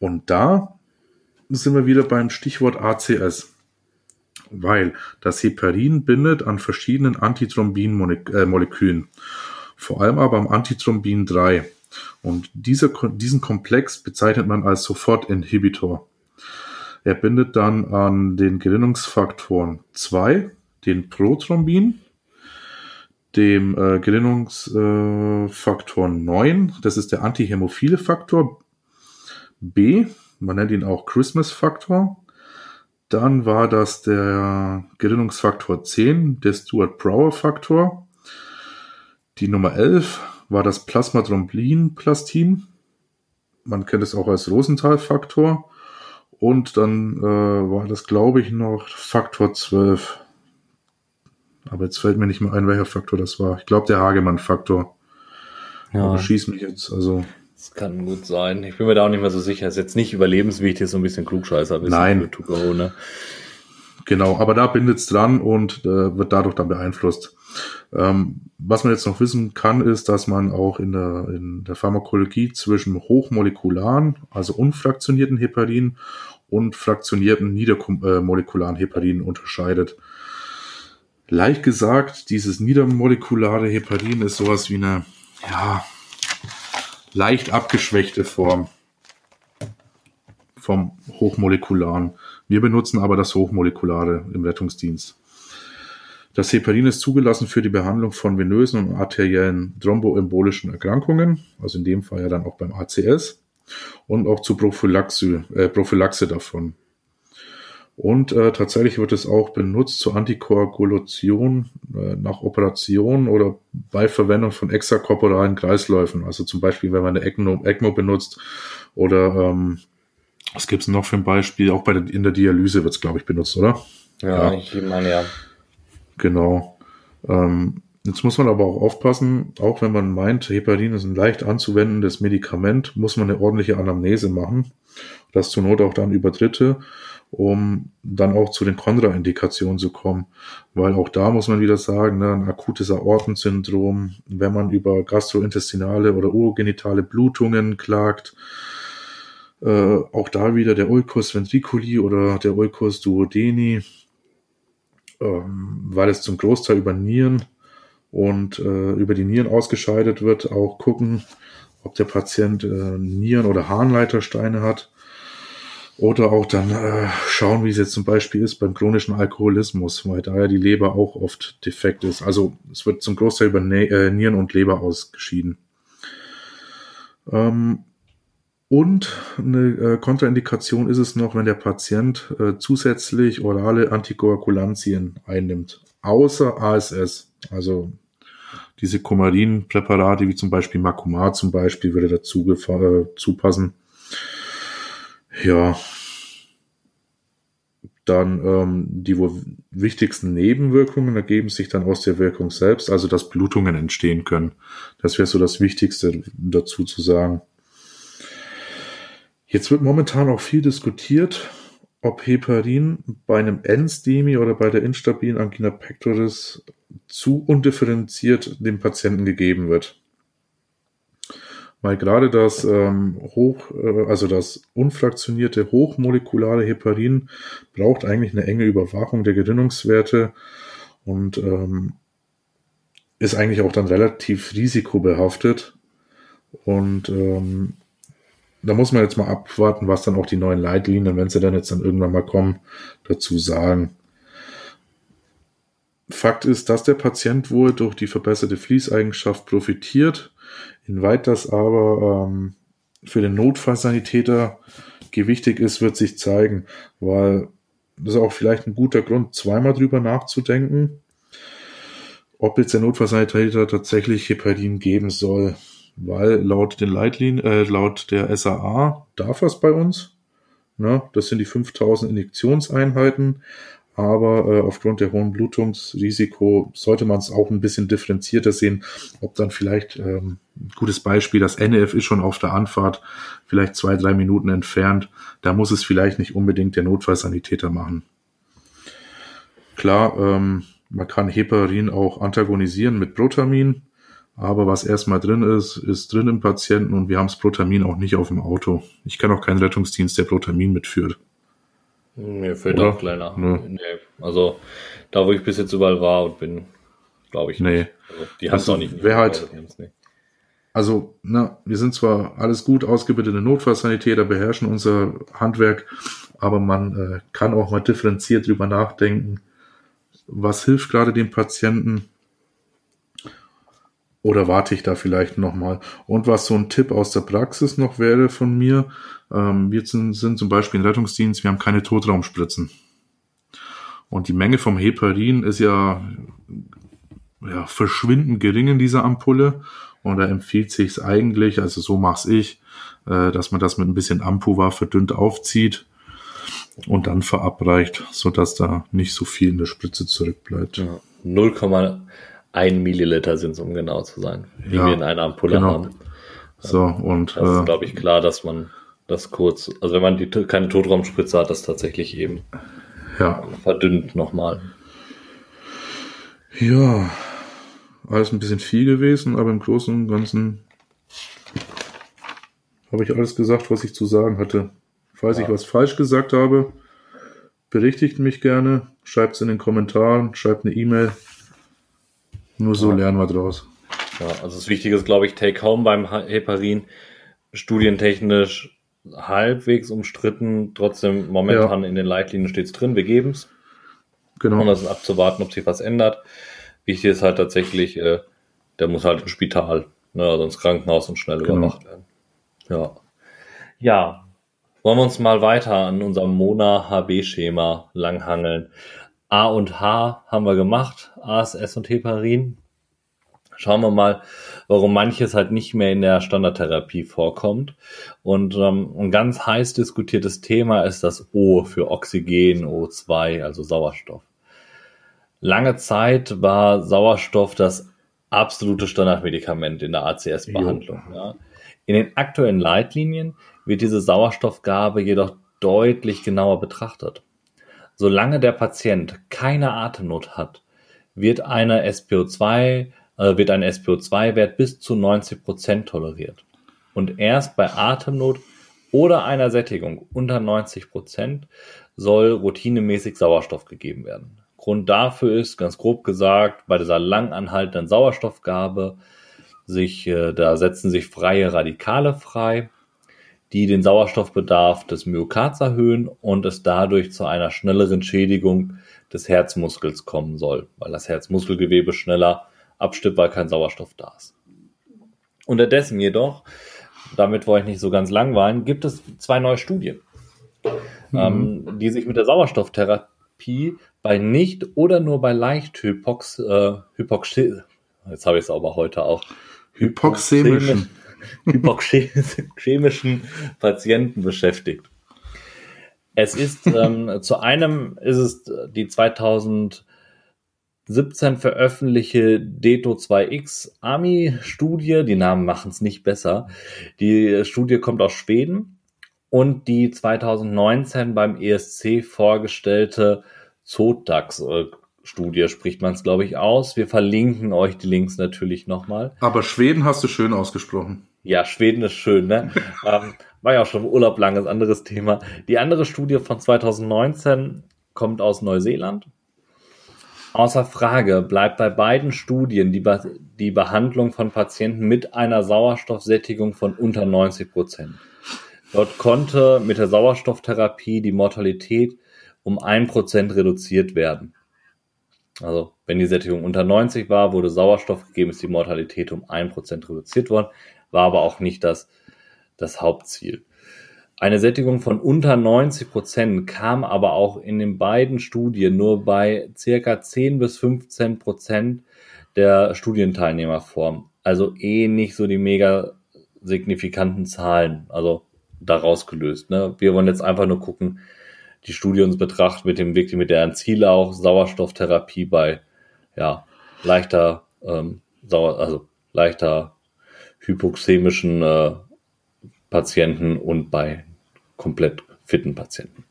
S1: Und da sind wir wieder beim Stichwort ACS. Weil das Heparin bindet an verschiedenen Antithrombin-Molekülen. Äh, Vor allem aber am Antithrombin 3. Und dieser, diesen Komplex bezeichnet man als Sofortinhibitor. Er bindet dann an den Gerinnungsfaktoren 2, den Prothrombin, dem äh, Gerinnungsfaktor äh, 9, das ist der antihämophile Faktor B, man nennt ihn auch Christmas-Faktor. Dann war das der Gerinnungsfaktor 10, der Stuart-Brower-Faktor. Die Nummer 11 war das Plasmatromblin-Plastin. Man kennt es auch als Rosenthal-Faktor. Und dann äh, war das, glaube ich, noch Faktor 12. Aber jetzt fällt mir nicht mehr ein, welcher Faktor das war. Ich glaube, der Hagemann-Faktor.
S2: Ja. Aber schieß mich jetzt, also. Das kann gut sein. Ich bin mir da auch nicht mehr so sicher. Ist jetzt nicht überlebenswichtig, ist so ein bisschen Klugscheißer.
S1: Nein. To go, ne? Genau, aber da bindet's dran und äh, wird dadurch dann beeinflusst. Ähm, was man jetzt noch wissen kann, ist, dass man auch in der, in der Pharmakologie zwischen hochmolekularen, also unfraktionierten Heparin und fraktionierten niedermolekularen Heparin unterscheidet. Leicht gesagt, dieses niedermolekulare Heparin ist sowas wie eine, ja, leicht abgeschwächte Form vom hochmolekularen. Wir benutzen aber das hochmolekulare im Rettungsdienst. Das Heparin ist zugelassen für die Behandlung von venösen und arteriellen thromboembolischen Erkrankungen, also in dem Fall ja dann auch beim ACS und auch zur Prophylaxe, äh, Prophylaxe davon. Und äh, tatsächlich wird es auch benutzt zur Antikoagulation äh, nach Operation oder bei Verwendung von extrakorporalen Kreisläufen. Also zum Beispiel, wenn man eine ECMO, ECMO benutzt oder ähm, was gibt's noch für ein Beispiel? Auch bei der, in der Dialyse wird's, glaube ich, benutzt, oder?
S2: Ja, ja. ich meine ja.
S1: Genau. Ähm, jetzt muss man aber auch aufpassen, auch wenn man meint, Heparin ist ein leicht anzuwendendes Medikament, muss man eine ordentliche Anamnese machen. Das zur Not auch dann über Dritte um dann auch zu den Kontraindikationen zu kommen. Weil auch da muss man wieder sagen, ne, ein akutes Aortensyndrom, wenn man über gastrointestinale oder urogenitale Blutungen klagt, äh, auch da wieder der Ulcus ventriculi oder der Ulcus duodeni, ähm, weil es zum Großteil über Nieren und äh, über die Nieren ausgescheidet wird, auch gucken, ob der Patient äh, Nieren- oder Harnleitersteine hat oder auch dann äh, schauen, wie es jetzt zum Beispiel ist beim chronischen Alkoholismus, weil da ja die Leber auch oft defekt ist. Also es wird zum Großteil über ne äh, Nieren und Leber ausgeschieden. Ähm, und eine äh, Kontraindikation ist es noch, wenn der Patient äh, zusätzlich orale Antikoagulantien einnimmt, außer ASS. Also diese Kumarin-Präparate, wie zum Beispiel Makumar zum Beispiel, würde dazu äh, zupassen. Ja. Dann ähm, die wohl wichtigsten Nebenwirkungen ergeben sich dann aus der Wirkung selbst, also dass Blutungen entstehen können. Das wäre so das Wichtigste dazu zu sagen. Jetzt wird momentan auch viel diskutiert, ob Heparin bei einem Endstemi oder bei der instabilen Angina pectoris zu undifferenziert dem Patienten gegeben wird weil gerade das ähm, hoch, äh, also das unfraktionierte hochmolekulare Heparin braucht eigentlich eine enge Überwachung der Gerinnungswerte und ähm, ist eigentlich auch dann relativ risikobehaftet. Und ähm, da muss man jetzt mal abwarten, was dann auch die neuen Leitlinien, wenn sie dann jetzt dann irgendwann mal kommen, dazu sagen. Fakt ist, dass der Patient wohl durch die verbesserte Fließeigenschaft profitiert Inwieweit das aber ähm, für den Notfallsanitäter gewichtig ist, wird sich zeigen, weil das ist auch vielleicht ein guter Grund, zweimal drüber nachzudenken, ob jetzt der Notfallsanitäter tatsächlich Heparin geben soll, weil laut den Leitlinien, äh, laut der SAA darf es bei uns. Ne? Das sind die 5000 Injektionseinheiten, aber äh, aufgrund der hohen Blutungsrisiko sollte man es auch ein bisschen differenzierter sehen, ob dann vielleicht ähm, ein gutes Beispiel, das NF ist schon auf der Anfahrt, vielleicht zwei, drei Minuten entfernt, da muss es vielleicht nicht unbedingt der Notfallsanitäter machen. Klar, ähm, man kann Heparin auch antagonisieren mit Protamin, aber was erstmal drin ist, ist drin im Patienten und wir haben das Protamin auch nicht auf dem Auto. Ich kenne auch keinen Rettungsdienst, der Protamin mitführt.
S2: Mir fällt Oder? auch kleiner. Nee. nee. Also da, wo ich bis jetzt überall war und bin, glaube ich
S1: nee.
S2: Also, die haben es
S1: also,
S2: auch nicht.
S1: Wer halt, also, na, wir sind zwar alles gut ausgebildete Notfallsanitäter, beherrschen unser Handwerk, aber man äh, kann auch mal differenziert drüber nachdenken, was hilft gerade dem Patienten oder warte ich da vielleicht nochmal? Und was so ein Tipp aus der Praxis noch wäre von mir, ähm, wir sind, sind zum Beispiel im Rettungsdienst, wir haben keine Totraumspritzen. Und die Menge vom Heparin ist ja, ja verschwindend gering in dieser Ampulle. Und da empfiehlt sich eigentlich, also so mach's ich, äh, dass man das mit ein bisschen Ampuva verdünnt aufzieht und dann verabreicht, so dass da nicht so viel in der Spritze zurückbleibt. Ja,
S2: 0,1 Milliliter sind es, um genau zu sein, die ja, wir in einer Ampulle genau. haben.
S1: So, und.
S2: Das ist, äh, glaube ich, klar, dass man das kurz, also wenn man die, keine Totraumspritze hat, das tatsächlich eben
S1: ja.
S2: verdünnt nochmal.
S1: Ja, alles ein bisschen viel gewesen, aber im Großen und Ganzen habe ich alles gesagt, was ich zu sagen hatte. Falls ja. ich was falsch gesagt habe, berichtigt mich gerne, schreibt es in den Kommentaren, schreibt eine E-Mail. Nur so ja. lernen wir draus.
S2: Ja, also das Wichtige ist, glaube ich, Take Home beim Heparin. Studientechnisch halbwegs umstritten. Trotzdem momentan ja. in den Leitlinien steht es drin. Wir geben es.
S1: Genau.
S2: Und das ist abzuwarten, ob sich was ändert. Wichtig ist halt tatsächlich, äh, der muss halt ins Spital, ne, also ins Krankenhaus und schnell genau. überwacht werden. Ja. Ja. Wollen wir uns mal weiter an unserem Mona-HB-Schema langhangeln. A und H haben wir gemacht, ASS und Heparin. Schauen wir mal, warum manches halt nicht mehr in der Standardtherapie vorkommt. Und ähm, ein ganz heiß diskutiertes Thema ist das O für Oxygen, O2, also Sauerstoff. Lange Zeit war Sauerstoff das absolute Standardmedikament in der ACS-Behandlung. Ja. In den aktuellen Leitlinien wird diese Sauerstoffgabe jedoch deutlich genauer betrachtet. Solange der Patient keine Atemnot hat, wird eine SPO2 äh, wird ein SPO2-Wert bis zu 90 Prozent toleriert. Und erst bei Atemnot oder einer Sättigung unter 90 Prozent soll routinemäßig Sauerstoff gegeben werden. Grund dafür ist, ganz grob gesagt, bei dieser lang anhaltenden Sauerstoffgabe sich, äh, da setzen sich freie Radikale frei, die den Sauerstoffbedarf des Myokards erhöhen und es dadurch zu einer schnelleren Schädigung des Herzmuskels kommen soll, weil das Herzmuskelgewebe schneller abstirbt, weil kein Sauerstoff da ist. Unterdessen jedoch, damit wollte ich nicht so ganz langweilen, gibt es zwei neue Studien, mhm. ähm, die sich mit der Sauerstofftherapie bei nicht oder nur bei leicht Hypox, äh, Hypox jetzt habe ich es aber heute auch,
S1: hypoxämischen,
S2: hypoxämischen Patienten beschäftigt. Es ist ähm, zu einem ist es die 2000 17 veröffentlichte Deto2X Ami-Studie. Die Namen machen es nicht besser. Die Studie kommt aus Schweden und die 2019 beim ESC vorgestellte Zotax-Studie spricht man es, glaube ich, aus. Wir verlinken euch die Links natürlich nochmal.
S1: Aber Schweden hast du schön ausgesprochen.
S2: Ja, Schweden ist schön, ne? ähm, war ja auch schon im Urlaub langes anderes Thema. Die andere Studie von 2019 kommt aus Neuseeland Außer Frage bleibt bei beiden Studien die, Be die Behandlung von Patienten mit einer Sauerstoffsättigung von unter 90 Prozent. Dort konnte mit der Sauerstofftherapie die Mortalität um ein Prozent reduziert werden. Also wenn die Sättigung unter 90 war, wurde Sauerstoff gegeben, ist die Mortalität um ein Prozent reduziert worden, war aber auch nicht das, das Hauptziel. Eine Sättigung von unter 90 Prozent kam aber auch in den beiden Studien nur bei circa 10 bis 15 Prozent der Studienteilnehmer vor. Also eh nicht so die mega signifikanten Zahlen, also daraus gelöst. Ne? Wir wollen jetzt einfach nur gucken, die Studie uns betrachtet mit dem wirklich mit der Ziel auch Sauerstofftherapie bei ja, leichter, ähm, Sauer, also leichter hypoxemischen äh, Patienten und bei komplett fitten Patienten.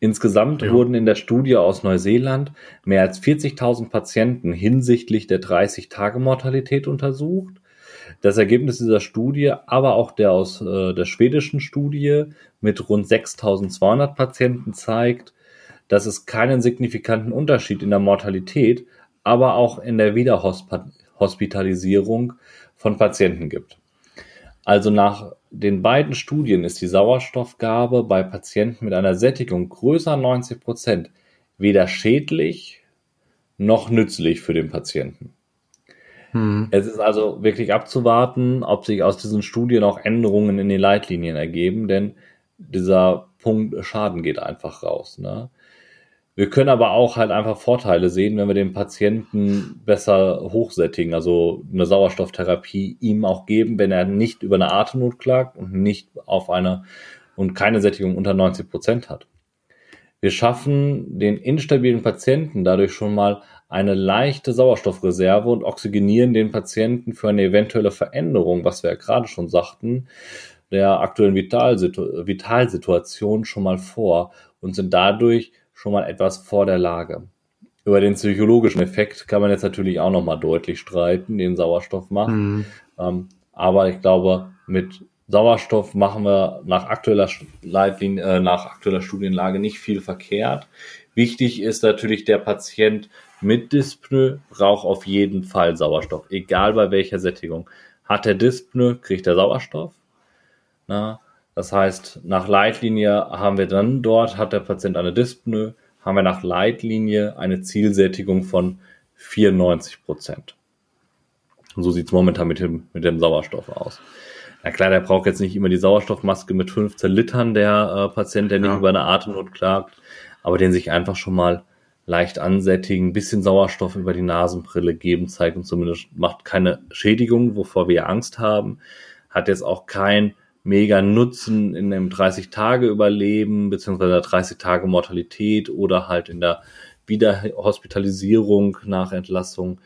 S2: Insgesamt ja. wurden in der Studie aus Neuseeland mehr als 40.000 Patienten hinsichtlich der 30-Tage-Mortalität untersucht. Das Ergebnis dieser Studie, aber auch der aus äh, der schwedischen Studie mit rund 6.200 Patienten zeigt, dass es keinen signifikanten Unterschied in der Mortalität, aber auch in der Wiederhospitalisierung von Patienten gibt. Also nach den beiden Studien ist die Sauerstoffgabe bei Patienten mit einer Sättigung größer 90 Prozent weder schädlich noch nützlich für den Patienten. Hm. Es ist also wirklich abzuwarten, ob sich aus diesen Studien auch Änderungen in den Leitlinien ergeben, denn dieser Punkt Schaden geht einfach raus. Ne? Wir können aber auch halt einfach Vorteile sehen, wenn wir den Patienten besser hochsättigen, also eine Sauerstofftherapie ihm auch geben, wenn er nicht über eine Atemnot klagt und nicht auf eine und keine Sättigung unter 90 Prozent hat. Wir schaffen den instabilen Patienten dadurch schon mal eine leichte Sauerstoffreserve und oxygenieren den Patienten für eine eventuelle Veränderung, was wir ja gerade schon sagten, der aktuellen Vitalsituation schon mal vor und sind dadurch schon mal etwas vor der Lage. Über den psychologischen Effekt kann man jetzt natürlich auch nochmal deutlich streiten, den Sauerstoff macht. Mhm. Ähm, aber ich glaube, mit Sauerstoff machen wir nach aktueller Leitlinie, äh, nach aktueller Studienlage nicht viel verkehrt. Wichtig ist natürlich, der Patient mit Dyspnoe braucht auf jeden Fall Sauerstoff, egal bei welcher Sättigung. Hat er Dyspnoe, kriegt er Sauerstoff. Na, das heißt, nach Leitlinie haben wir dann dort, hat der Patient eine Dyspnoe, haben wir nach Leitlinie eine Zielsättigung von 94 Prozent. Und so sieht es momentan mit dem, mit dem Sauerstoff aus. Na klar, der braucht jetzt nicht immer die Sauerstoffmaske mit 15 Litern, der äh, Patient, der nicht ja. über eine Atemnot klagt, aber den sich einfach schon mal leicht ansättigen, bisschen Sauerstoff über die Nasenbrille geben, zeigt und zumindest macht keine Schädigung, wovor wir Angst haben, hat jetzt auch kein mega Nutzen in einem 30 Tage Überleben beziehungsweise 30 Tage Mortalität oder halt in der Wiederhospitalisierung nach Entlassung.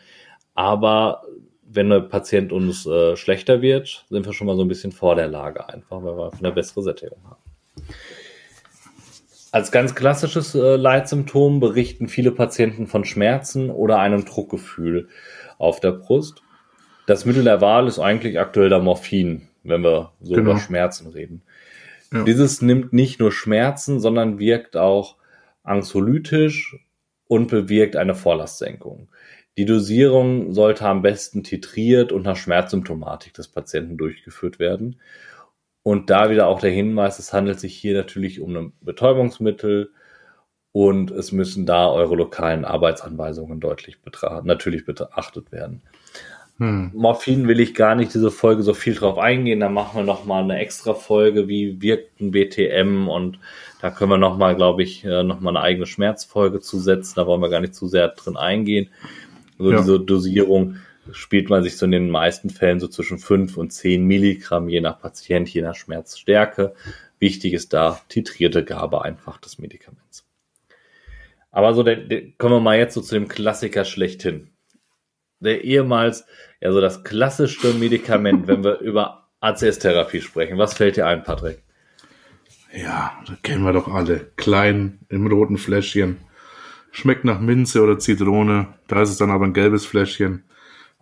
S2: Aber wenn der Patient uns äh, schlechter wird, sind wir schon mal so ein bisschen vor der Lage einfach, weil wir eine bessere Sättigung haben. Als ganz klassisches äh, Leitsymptom berichten viele Patienten von Schmerzen oder einem Druckgefühl auf der Brust. Das Mittel der Wahl ist eigentlich aktuell der Morphin wenn wir so genau. über Schmerzen reden. Ja. Dieses nimmt nicht nur Schmerzen, sondern wirkt auch anxiolytisch und bewirkt eine Vorlastsenkung. Die Dosierung sollte am besten titriert und nach Schmerzsymptomatik des Patienten durchgeführt werden. Und da wieder auch der Hinweis, es handelt sich hier natürlich um ein Betäubungsmittel und es müssen da eure lokalen Arbeitsanweisungen deutlich natürlich beachtet werden. Hm. Morphin will ich gar nicht diese Folge so viel drauf eingehen. Da machen wir noch mal eine extra Folge, wie wirkt ein BTM und da können wir noch mal, glaube ich, äh, noch mal eine eigene Schmerzfolge zusetzen. Da wollen wir gar nicht zu sehr drin eingehen. Also ja. diese Dosierung spielt man sich so in den meisten Fällen so zwischen 5 und 10 Milligramm, je nach Patient, je nach Schmerzstärke. Wichtig ist da titrierte Gabe einfach des Medikaments. Aber so, der, der, kommen wir mal jetzt so zu dem Klassiker schlechthin. Der ehemals ja so das klassischste Medikament, wenn wir über ACS-Therapie sprechen. Was fällt dir ein, Patrick?
S1: Ja, das kennen wir doch alle. Klein im roten Fläschchen. Schmeckt nach Minze oder Zitrone. Da ist es dann aber ein gelbes Fläschchen.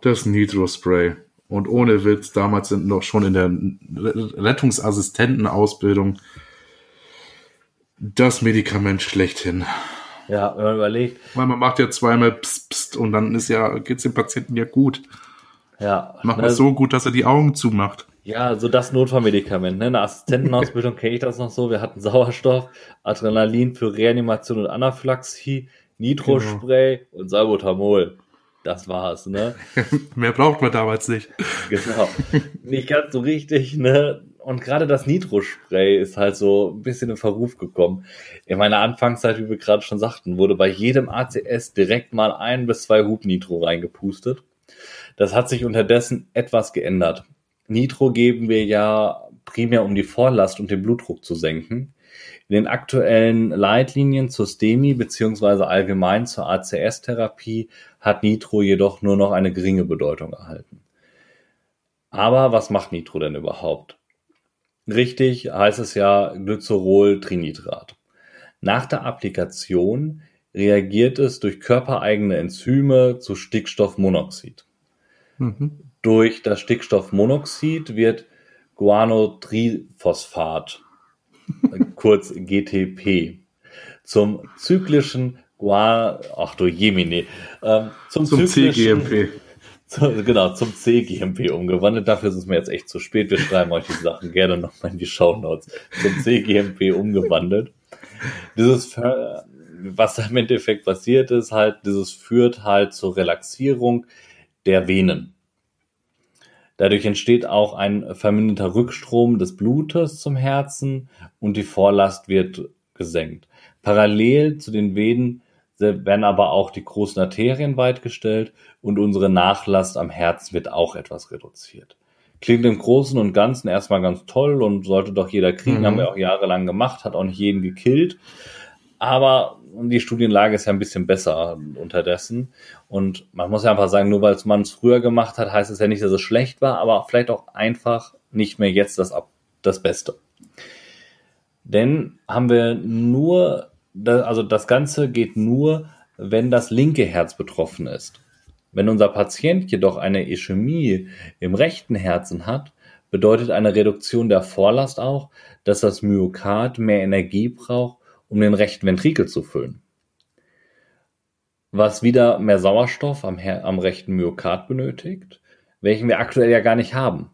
S1: Das Nitro-Spray. Und ohne Witz, damals sind noch schon in der Rettungsassistentenausbildung das Medikament schlechthin.
S2: Ja, wenn man überlegt.
S1: Weil man macht ja zweimal pst, pst und dann ist ja, geht's dem Patienten ja gut.
S2: Ja.
S1: Macht man so gut, dass er die Augen zumacht.
S2: Ja, so das Notfallmedikament. Ne? In der Assistentenausbildung kenne ich das noch so. Wir hatten Sauerstoff, Adrenalin für Reanimation und Anaphylaxie, Nitrospray genau. und Salbutamol. Das war's, ne?
S1: Mehr braucht man damals nicht.
S2: Genau. Nicht ganz so richtig, ne? Und gerade das Nitrospray ist halt so ein bisschen in Verruf gekommen. In meiner Anfangszeit, wie wir gerade schon sagten, wurde bei jedem ACS direkt mal ein bis zwei Hub Nitro reingepustet. Das hat sich unterdessen etwas geändert. Nitro geben wir ja primär, um die Vorlast und den Blutdruck zu senken. In den aktuellen Leitlinien zur STEMI beziehungsweise allgemein zur ACS-Therapie hat Nitro jedoch nur noch eine geringe Bedeutung erhalten. Aber was macht Nitro denn überhaupt? Richtig heißt es ja Glycerol-Trinitrat. Nach der Applikation reagiert es durch körpereigene Enzyme zu Stickstoffmonoxid. Mhm. Durch das Stickstoffmonoxid wird Guanotriphosphat, kurz GTP, zum zyklischen Guan, ach du Jemine, ähm, zum, zum CGMP. Zu, genau, zum CGMP umgewandelt. Dafür ist es mir jetzt echt zu spät. Wir schreiben euch die Sachen gerne nochmal in die Show Notes. Zum CGMP umgewandelt. Dieses, was im Endeffekt passiert ist, halt, dieses führt halt zur Relaxierung der Venen. Dadurch entsteht auch ein verminderter Rückstrom des Blutes zum Herzen und die Vorlast wird gesenkt. Parallel zu den Venen werden aber auch die großen Arterien weitgestellt und unsere Nachlast am Herzen wird auch etwas reduziert. Klingt im Großen und Ganzen erstmal ganz toll und sollte doch jeder kriegen, mhm. haben wir auch jahrelang gemacht, hat auch nicht jeden gekillt. Aber die Studienlage ist ja ein bisschen besser unterdessen. Und man muss ja einfach sagen, nur weil man es früher gemacht hat, heißt es ja nicht, dass es schlecht war, aber vielleicht auch einfach nicht mehr jetzt das, das Beste. Denn haben wir nur, also das Ganze geht nur, wenn das linke Herz betroffen ist. Wenn unser Patient jedoch eine Ischämie im rechten Herzen hat, bedeutet eine Reduktion der Vorlast auch, dass das Myokard mehr Energie braucht, um den rechten Ventrikel zu füllen. Was wieder mehr Sauerstoff am, am rechten Myokard benötigt, welchen wir aktuell ja gar nicht haben.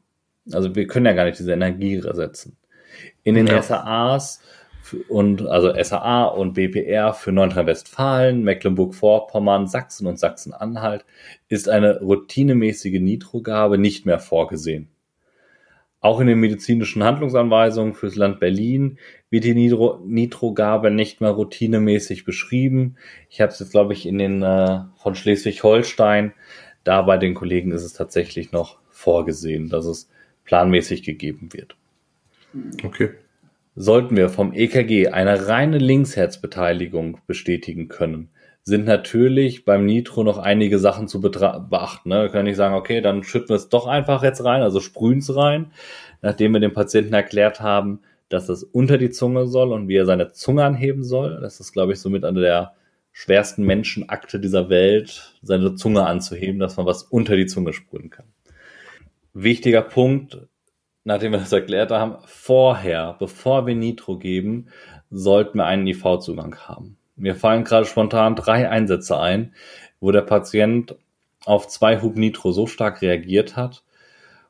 S2: Also wir können ja gar nicht diese Energie ersetzen. In den ja. SAAs und also SAA und BPR für Nordrhein-Westfalen, Mecklenburg-Vorpommern, Sachsen und Sachsen-Anhalt ist eine routinemäßige Nitrogabe nicht mehr vorgesehen. Auch in den medizinischen Handlungsanweisungen fürs Land Berlin wird die Nitro Nitrogabe nicht mehr routinemäßig beschrieben. Ich habe es jetzt, glaube ich, in den äh, von Schleswig-Holstein. Da bei den Kollegen ist es tatsächlich noch vorgesehen, dass es planmäßig gegeben wird.
S1: Okay.
S2: Sollten wir vom EKG eine reine Linksherzbeteiligung bestätigen können, sind natürlich beim Nitro noch einige Sachen zu beachten. Ne? Wir können nicht sagen, okay, dann schütten wir es doch einfach jetzt rein, also sprühen es rein, nachdem wir dem Patienten erklärt haben, dass es unter die Zunge soll und wie er seine Zunge anheben soll. Das ist, glaube ich, somit eine der schwersten Menschenakte dieser Welt, seine Zunge anzuheben, dass man was unter die Zunge sprühen kann. Wichtiger Punkt, nachdem wir das erklärt haben, vorher, bevor wir Nitro geben, sollten wir einen IV-Zugang haben. Mir fallen gerade spontan drei Einsätze ein, wo der Patient auf zwei Hub Nitro so stark reagiert hat,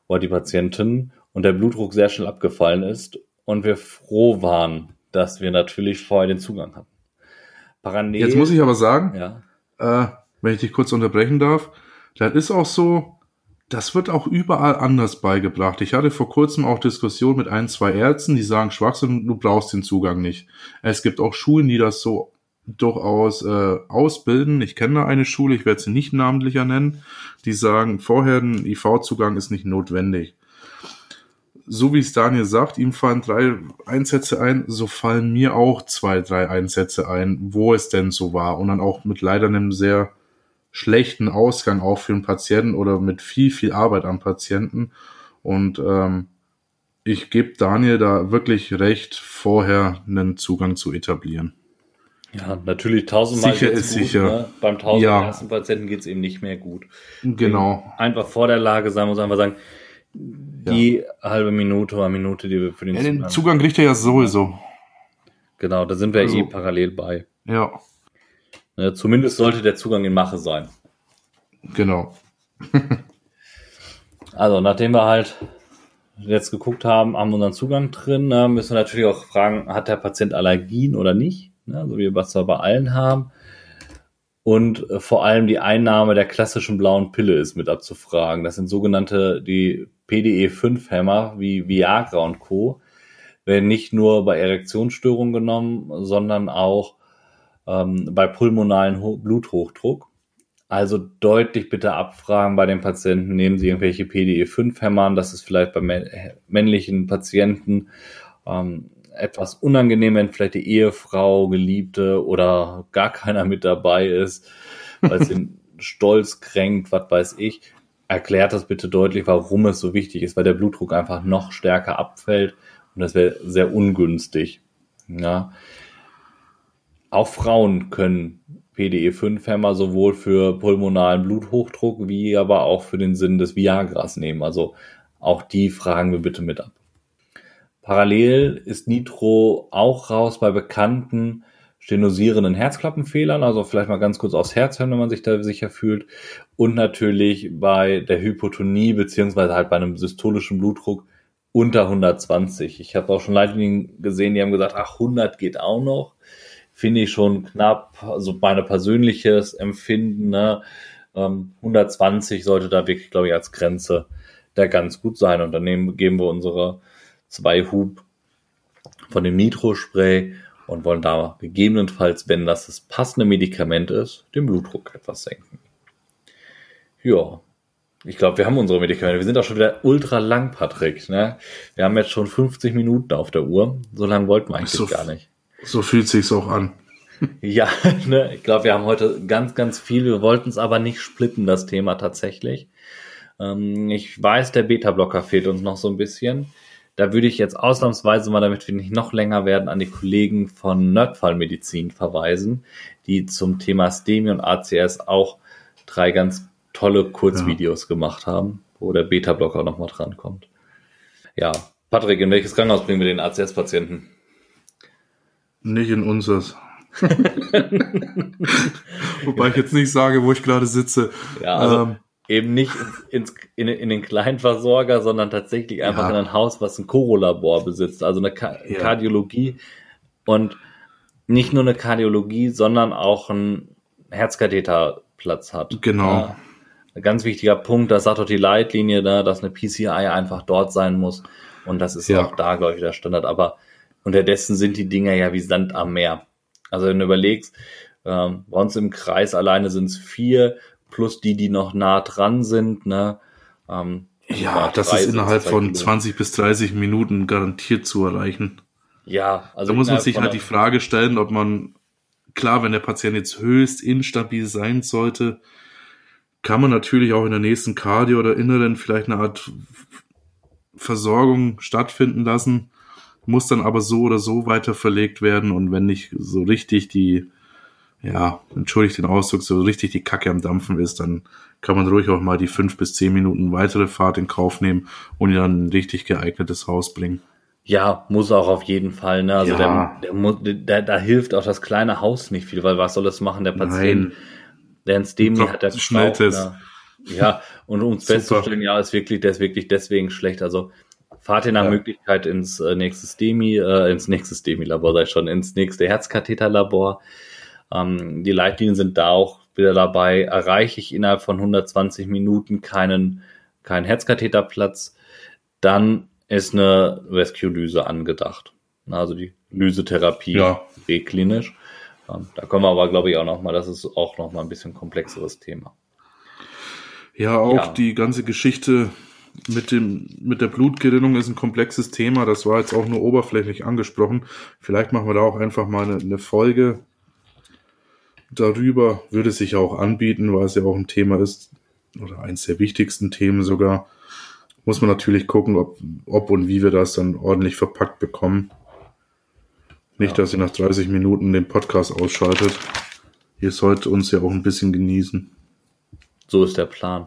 S2: oder die Patientin, und der Blutdruck sehr schnell abgefallen ist und wir froh waren, dass wir natürlich vorher den Zugang hatten.
S1: Parallel, Jetzt muss ich aber sagen, ja. äh, wenn ich dich kurz unterbrechen darf, das ist auch so, das wird auch überall anders beigebracht. Ich hatte vor kurzem auch Diskussionen mit ein, zwei Ärzten, die sagen, Schwachsinn, du brauchst den Zugang nicht. Es gibt auch Schulen, die das so durchaus äh, ausbilden. Ich kenne da eine Schule, ich werde sie nicht namentlicher nennen, die sagen, vorher ein IV-Zugang ist nicht notwendig. So wie es Daniel sagt, ihm fallen drei Einsätze ein, so fallen mir auch zwei, drei Einsätze ein, wo es denn so war. Und dann auch mit leider einem sehr schlechten Ausgang auch für den Patienten oder mit viel, viel Arbeit am Patienten. Und ähm, ich gebe Daniel da wirklich recht, vorher einen Zugang zu etablieren.
S2: Ja, natürlich tausendmal
S1: sicher ist gut, sicher. Ne?
S2: Beim tausend ja. ersten Patienten geht es eben nicht mehr gut.
S1: Genau.
S2: Einfach vor der Lage sein muss einfach sagen, die ja. halbe Minute oder Minute, die wir für den,
S1: ja, den Zugang kriegt er ja sowieso.
S2: Genau, da sind wir also, eh parallel bei.
S1: Ja.
S2: Ne, zumindest sollte der Zugang in Mache sein.
S1: Genau.
S2: also, nachdem wir halt jetzt geguckt haben, haben wir unseren Zugang drin, ne, müssen wir natürlich auch fragen, hat der Patient Allergien oder nicht? Ne, so wie was wir bei allen haben. Und äh, vor allem die Einnahme der klassischen blauen Pille ist mit abzufragen. Das sind sogenannte die PDE5-Hämmer wie Viagra und Co. Werden nicht nur bei Erektionsstörungen genommen, sondern auch ähm, bei pulmonalen Ho Bluthochdruck. Also deutlich bitte abfragen bei den Patienten, nehmen Sie irgendwelche PDE5-Hämmer, das ist vielleicht bei männlichen Patienten ähm, etwas unangenehm, wenn vielleicht die Ehefrau, Geliebte oder gar keiner mit dabei ist, weil es den Stolz kränkt, was weiß ich. Erklärt das bitte deutlich, warum es so wichtig ist, weil der Blutdruck einfach noch stärker abfällt und das wäre sehr ungünstig. Ja. Auch Frauen können PDE5-Hämmer sowohl für pulmonalen Bluthochdruck wie aber auch für den Sinn des Viagras nehmen. Also auch die fragen wir bitte mit ab. Parallel ist Nitro auch raus bei bekannten stenosierenden Herzklappenfehlern, also vielleicht mal ganz kurz aufs Herz hören, wenn man sich da sicher fühlt. Und natürlich bei der Hypotonie beziehungsweise halt bei einem systolischen Blutdruck unter 120. Ich habe auch schon Leitlinien gesehen, die haben gesagt, ach, 100 geht auch noch. Finde ich schon knapp, also mein persönliches Empfinden, ne? 120 ähm, sollte da wirklich, glaube ich, als Grenze da ganz gut sein. Und dann geben wir unsere zwei Hub von dem Nitro-Spray und wollen da gegebenenfalls, wenn das das passende Medikament ist, den Blutdruck etwas senken. Ja, ich glaube, wir haben unsere Medikamente. Wir sind auch schon wieder ultra lang, Patrick. Ne? Wir haben jetzt schon 50 Minuten auf der Uhr. So lange wollten wir eigentlich
S1: so,
S2: gar nicht.
S1: So fühlt sich's auch an.
S2: Ja, ne, ich glaube, wir haben heute ganz, ganz viel. Wir wollten es aber nicht splitten, das Thema tatsächlich. Ähm, ich weiß, der Beta-Blocker fehlt uns noch so ein bisschen. Da würde ich jetzt ausnahmsweise mal, damit wir nicht noch länger werden, an die Kollegen von Nerdfallmedizin verweisen, die zum Thema STEMI und ACS auch drei ganz tolle Kurzvideos ja. gemacht haben, wo der Beta-Blocker nochmal drankommt. Ja, Patrick, in welches Krankenhaus bringen wir den ACS-Patienten?
S1: Nicht in unseres. Wobei ich jetzt nicht sage, wo ich gerade sitze.
S2: Ja, also, ähm, eben nicht ins, in, in den kleinen Versorger, sondern tatsächlich einfach ja. in ein Haus, was ein Chorolabor besitzt, also eine Ka ja. Kardiologie und nicht nur eine Kardiologie, sondern auch ein Herzkatheterplatz hat.
S1: Genau. Ja,
S2: ein ganz wichtiger Punkt, das sagt auch die Leitlinie da, dass eine PCI einfach dort sein muss und das ist auch da, glaube ich, der Standard, aber unterdessen sind die Dinger ja wie Sand am Meer. Also wenn du überlegst, ähm, bei uns im Kreis alleine sind es vier plus die, die noch nah dran sind. Ne?
S1: Ähm, ja, das ist innerhalb von Kilo. 20 bis 30 Minuten garantiert zu erreichen.
S2: Ja,
S1: also da muss man sich halt die Frage stellen, ob man, klar, wenn der Patient jetzt höchst instabil sein sollte, kann man natürlich auch in der nächsten Cardio oder Inneren vielleicht eine Art Versorgung stattfinden lassen, muss dann aber so oder so weiter verlegt werden und wenn nicht so richtig die ja, entschuldigt den Ausdruck, so richtig die Kacke am Dampfen ist, dann kann man ruhig auch mal die fünf bis zehn Minuten weitere Fahrt in Kauf nehmen und ihn dann ein richtig geeignetes Haus bringen.
S2: Ja, muss auch auf jeden Fall. Ne? Also ja. der, der, der, da hilft auch das kleine Haus nicht viel, weil was soll das machen? Der Patient, Nein. der ins Demi hat, der
S1: Schnelltest. Ne?
S2: Ja, und um es festzustellen, ja, ist wirklich, der ist wirklich deswegen schlecht. Also fahrt ihr nach ja. Möglichkeit ins äh, nächste Demi, äh, ins nächste Demi-Labor, ich schon, ins nächste Herzkatheterlabor. Ähm, die Leitlinien sind da auch wieder dabei. Erreiche ich innerhalb von 120 Minuten keinen, keinen Herzkatheterplatz, dann ist eine Rescue-Lyse angedacht. Also die Lysetherapie ja. präklinisch. Ähm, da kommen wir aber, glaube ich, auch nochmal, das ist auch nochmal ein bisschen komplexeres Thema.
S1: Ja, auch ja. die ganze Geschichte mit dem, mit der Blutgerinnung ist ein komplexes Thema. Das war jetzt auch nur oberflächlich angesprochen. Vielleicht machen wir da auch einfach mal eine, eine Folge darüber würde sich auch anbieten, weil es ja auch ein Thema ist, oder eins der wichtigsten Themen sogar. Muss man natürlich gucken, ob, ob und wie wir das dann ordentlich verpackt bekommen. Nicht, ja. dass ihr nach 30 Minuten den Podcast ausschaltet. Ihr sollt uns ja auch ein bisschen genießen.
S2: So ist der Plan.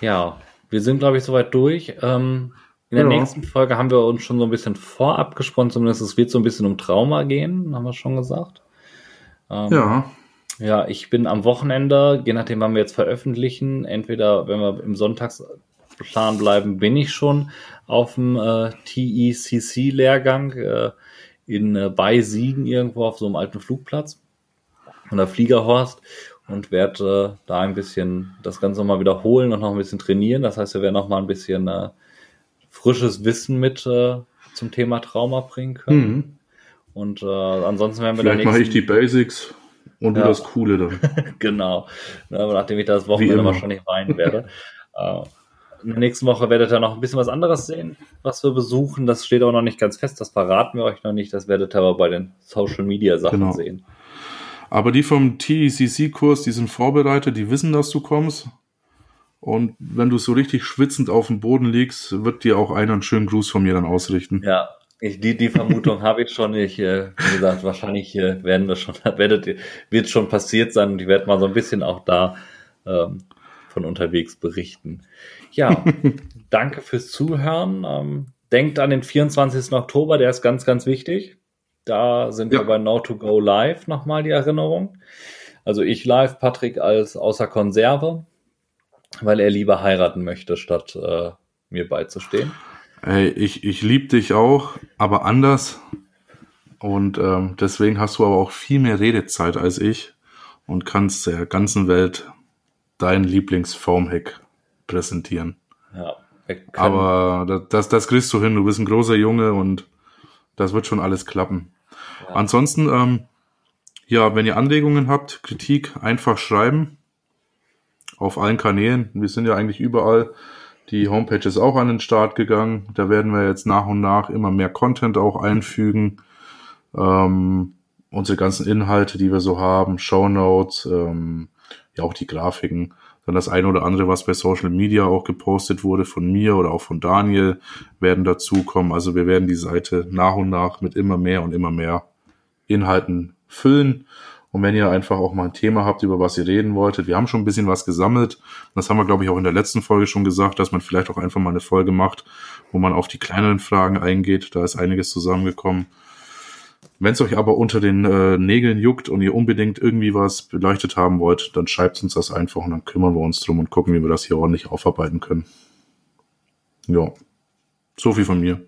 S2: Ja, wir sind, glaube ich, soweit durch. Ähm, in der ja. nächsten Folge haben wir uns schon so ein bisschen vorab gesprochen, zumindest es wird so ein bisschen um Trauma gehen, haben wir schon gesagt.
S1: Ähm, ja.
S2: Ja, ich bin am Wochenende, je nachdem, wann wir jetzt veröffentlichen, entweder, wenn wir im Sonntagsplan bleiben, bin ich schon auf dem äh, TECC-Lehrgang äh, in äh, bei Siegen irgendwo auf so einem alten Flugplatz an der Fliegerhorst und werde äh, da ein bisschen das Ganze nochmal wiederholen und noch ein bisschen trainieren. Das heißt, wir werden noch mal ein bisschen äh, frisches Wissen mit äh, zum Thema Trauma bringen können. Mhm. Und ansonsten werden wir
S1: Vielleicht mache ich die Basics und ja. du das Coole dann.
S2: genau. Aber nachdem ich das Wochenende wahrscheinlich weinen werde. äh, in der nächsten Woche werdet ihr noch ein bisschen was anderes sehen, was wir besuchen. Das steht auch noch nicht ganz fest, das verraten wir euch noch nicht. Das werdet ihr aber bei den Social Media Sachen genau. sehen.
S1: Aber die vom TECC-Kurs, die sind vorbereitet, die wissen, dass du kommst. Und wenn du so richtig schwitzend auf dem Boden liegst, wird dir auch einer einen schönen Gruß von mir dann ausrichten.
S2: Ja, ich, die, die Vermutung habe ich schon. Ich, äh, wie gesagt, wahrscheinlich äh, werden wir schon, werdet, wird schon passiert sein und ich werde mal so ein bisschen auch da ähm, von unterwegs berichten. Ja, danke fürs Zuhören. Ähm, denkt an den 24. Oktober, der ist ganz, ganz wichtig. Da sind ja. wir bei Now to Go Live nochmal die Erinnerung. Also ich live, Patrick als außer Konserve, weil er lieber heiraten möchte, statt äh, mir beizustehen.
S1: Hey, ich, ich liebe dich auch, aber anders. Und ähm, deswegen hast du aber auch viel mehr Redezeit als ich und kannst der ganzen Welt dein Lieblingsfoamhack präsentieren. Ja, aber das, das kriegst du hin. Du bist ein großer Junge und das wird schon alles klappen. Ja. Ansonsten, ähm, ja, wenn ihr Anregungen habt, Kritik, einfach schreiben. Auf allen Kanälen. Wir sind ja eigentlich überall. Die Homepage ist auch an den Start gegangen. Da werden wir jetzt nach und nach immer mehr Content auch einfügen. Ähm, unsere ganzen Inhalte, die wir so haben, Show Notes, ähm, ja auch die Grafiken. Dann das eine oder andere, was bei Social Media auch gepostet wurde von mir oder auch von Daniel, werden dazukommen. Also wir werden die Seite nach und nach mit immer mehr und immer mehr Inhalten füllen. Und wenn ihr einfach auch mal ein Thema habt, über was ihr reden wolltet, wir haben schon ein bisschen was gesammelt. Das haben wir, glaube ich, auch in der letzten Folge schon gesagt, dass man vielleicht auch einfach mal eine Folge macht, wo man auf die kleineren Fragen eingeht. Da ist einiges zusammengekommen. Wenn es euch aber unter den äh, Nägeln juckt und ihr unbedingt irgendwie was beleuchtet haben wollt, dann schreibt uns das einfach und dann kümmern wir uns drum und gucken, wie wir das hier ordentlich aufarbeiten können. Ja, so viel von mir.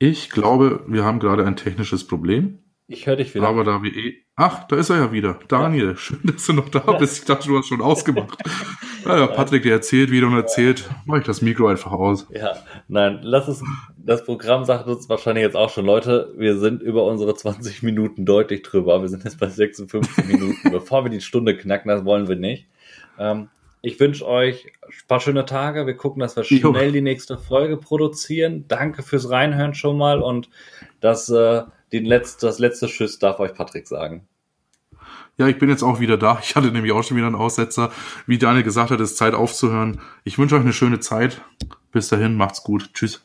S1: Ich glaube, wir haben gerade ein technisches Problem.
S2: Ich höre dich wieder.
S1: Aber da wir eh. Ach, da ist er ja wieder. Daniel, ja. schön, dass du noch da bist. Ich dachte, du hast schon ausgemacht. naja, Patrick, der erzählt wieder und erzählt. Mach ich das Mikro einfach aus.
S2: Ja, nein, lass es. Das Programm sagt uns wahrscheinlich jetzt auch schon, Leute, wir sind über unsere 20 Minuten deutlich drüber. Wir sind jetzt bei 56 Minuten. Bevor wir die Stunde knacken, das wollen wir nicht. Ähm, ich wünsche euch ein paar schöne Tage. Wir gucken, dass wir schnell die nächste Folge produzieren. Danke fürs Reinhören schon mal und das. Äh, den letzte, das letzte Schiss darf euch Patrick sagen.
S1: Ja, ich bin jetzt auch wieder da. Ich hatte nämlich auch schon wieder einen Aussetzer. Wie Daniel gesagt hat, ist Zeit aufzuhören. Ich wünsche euch eine schöne Zeit. Bis dahin, macht's gut. Tschüss.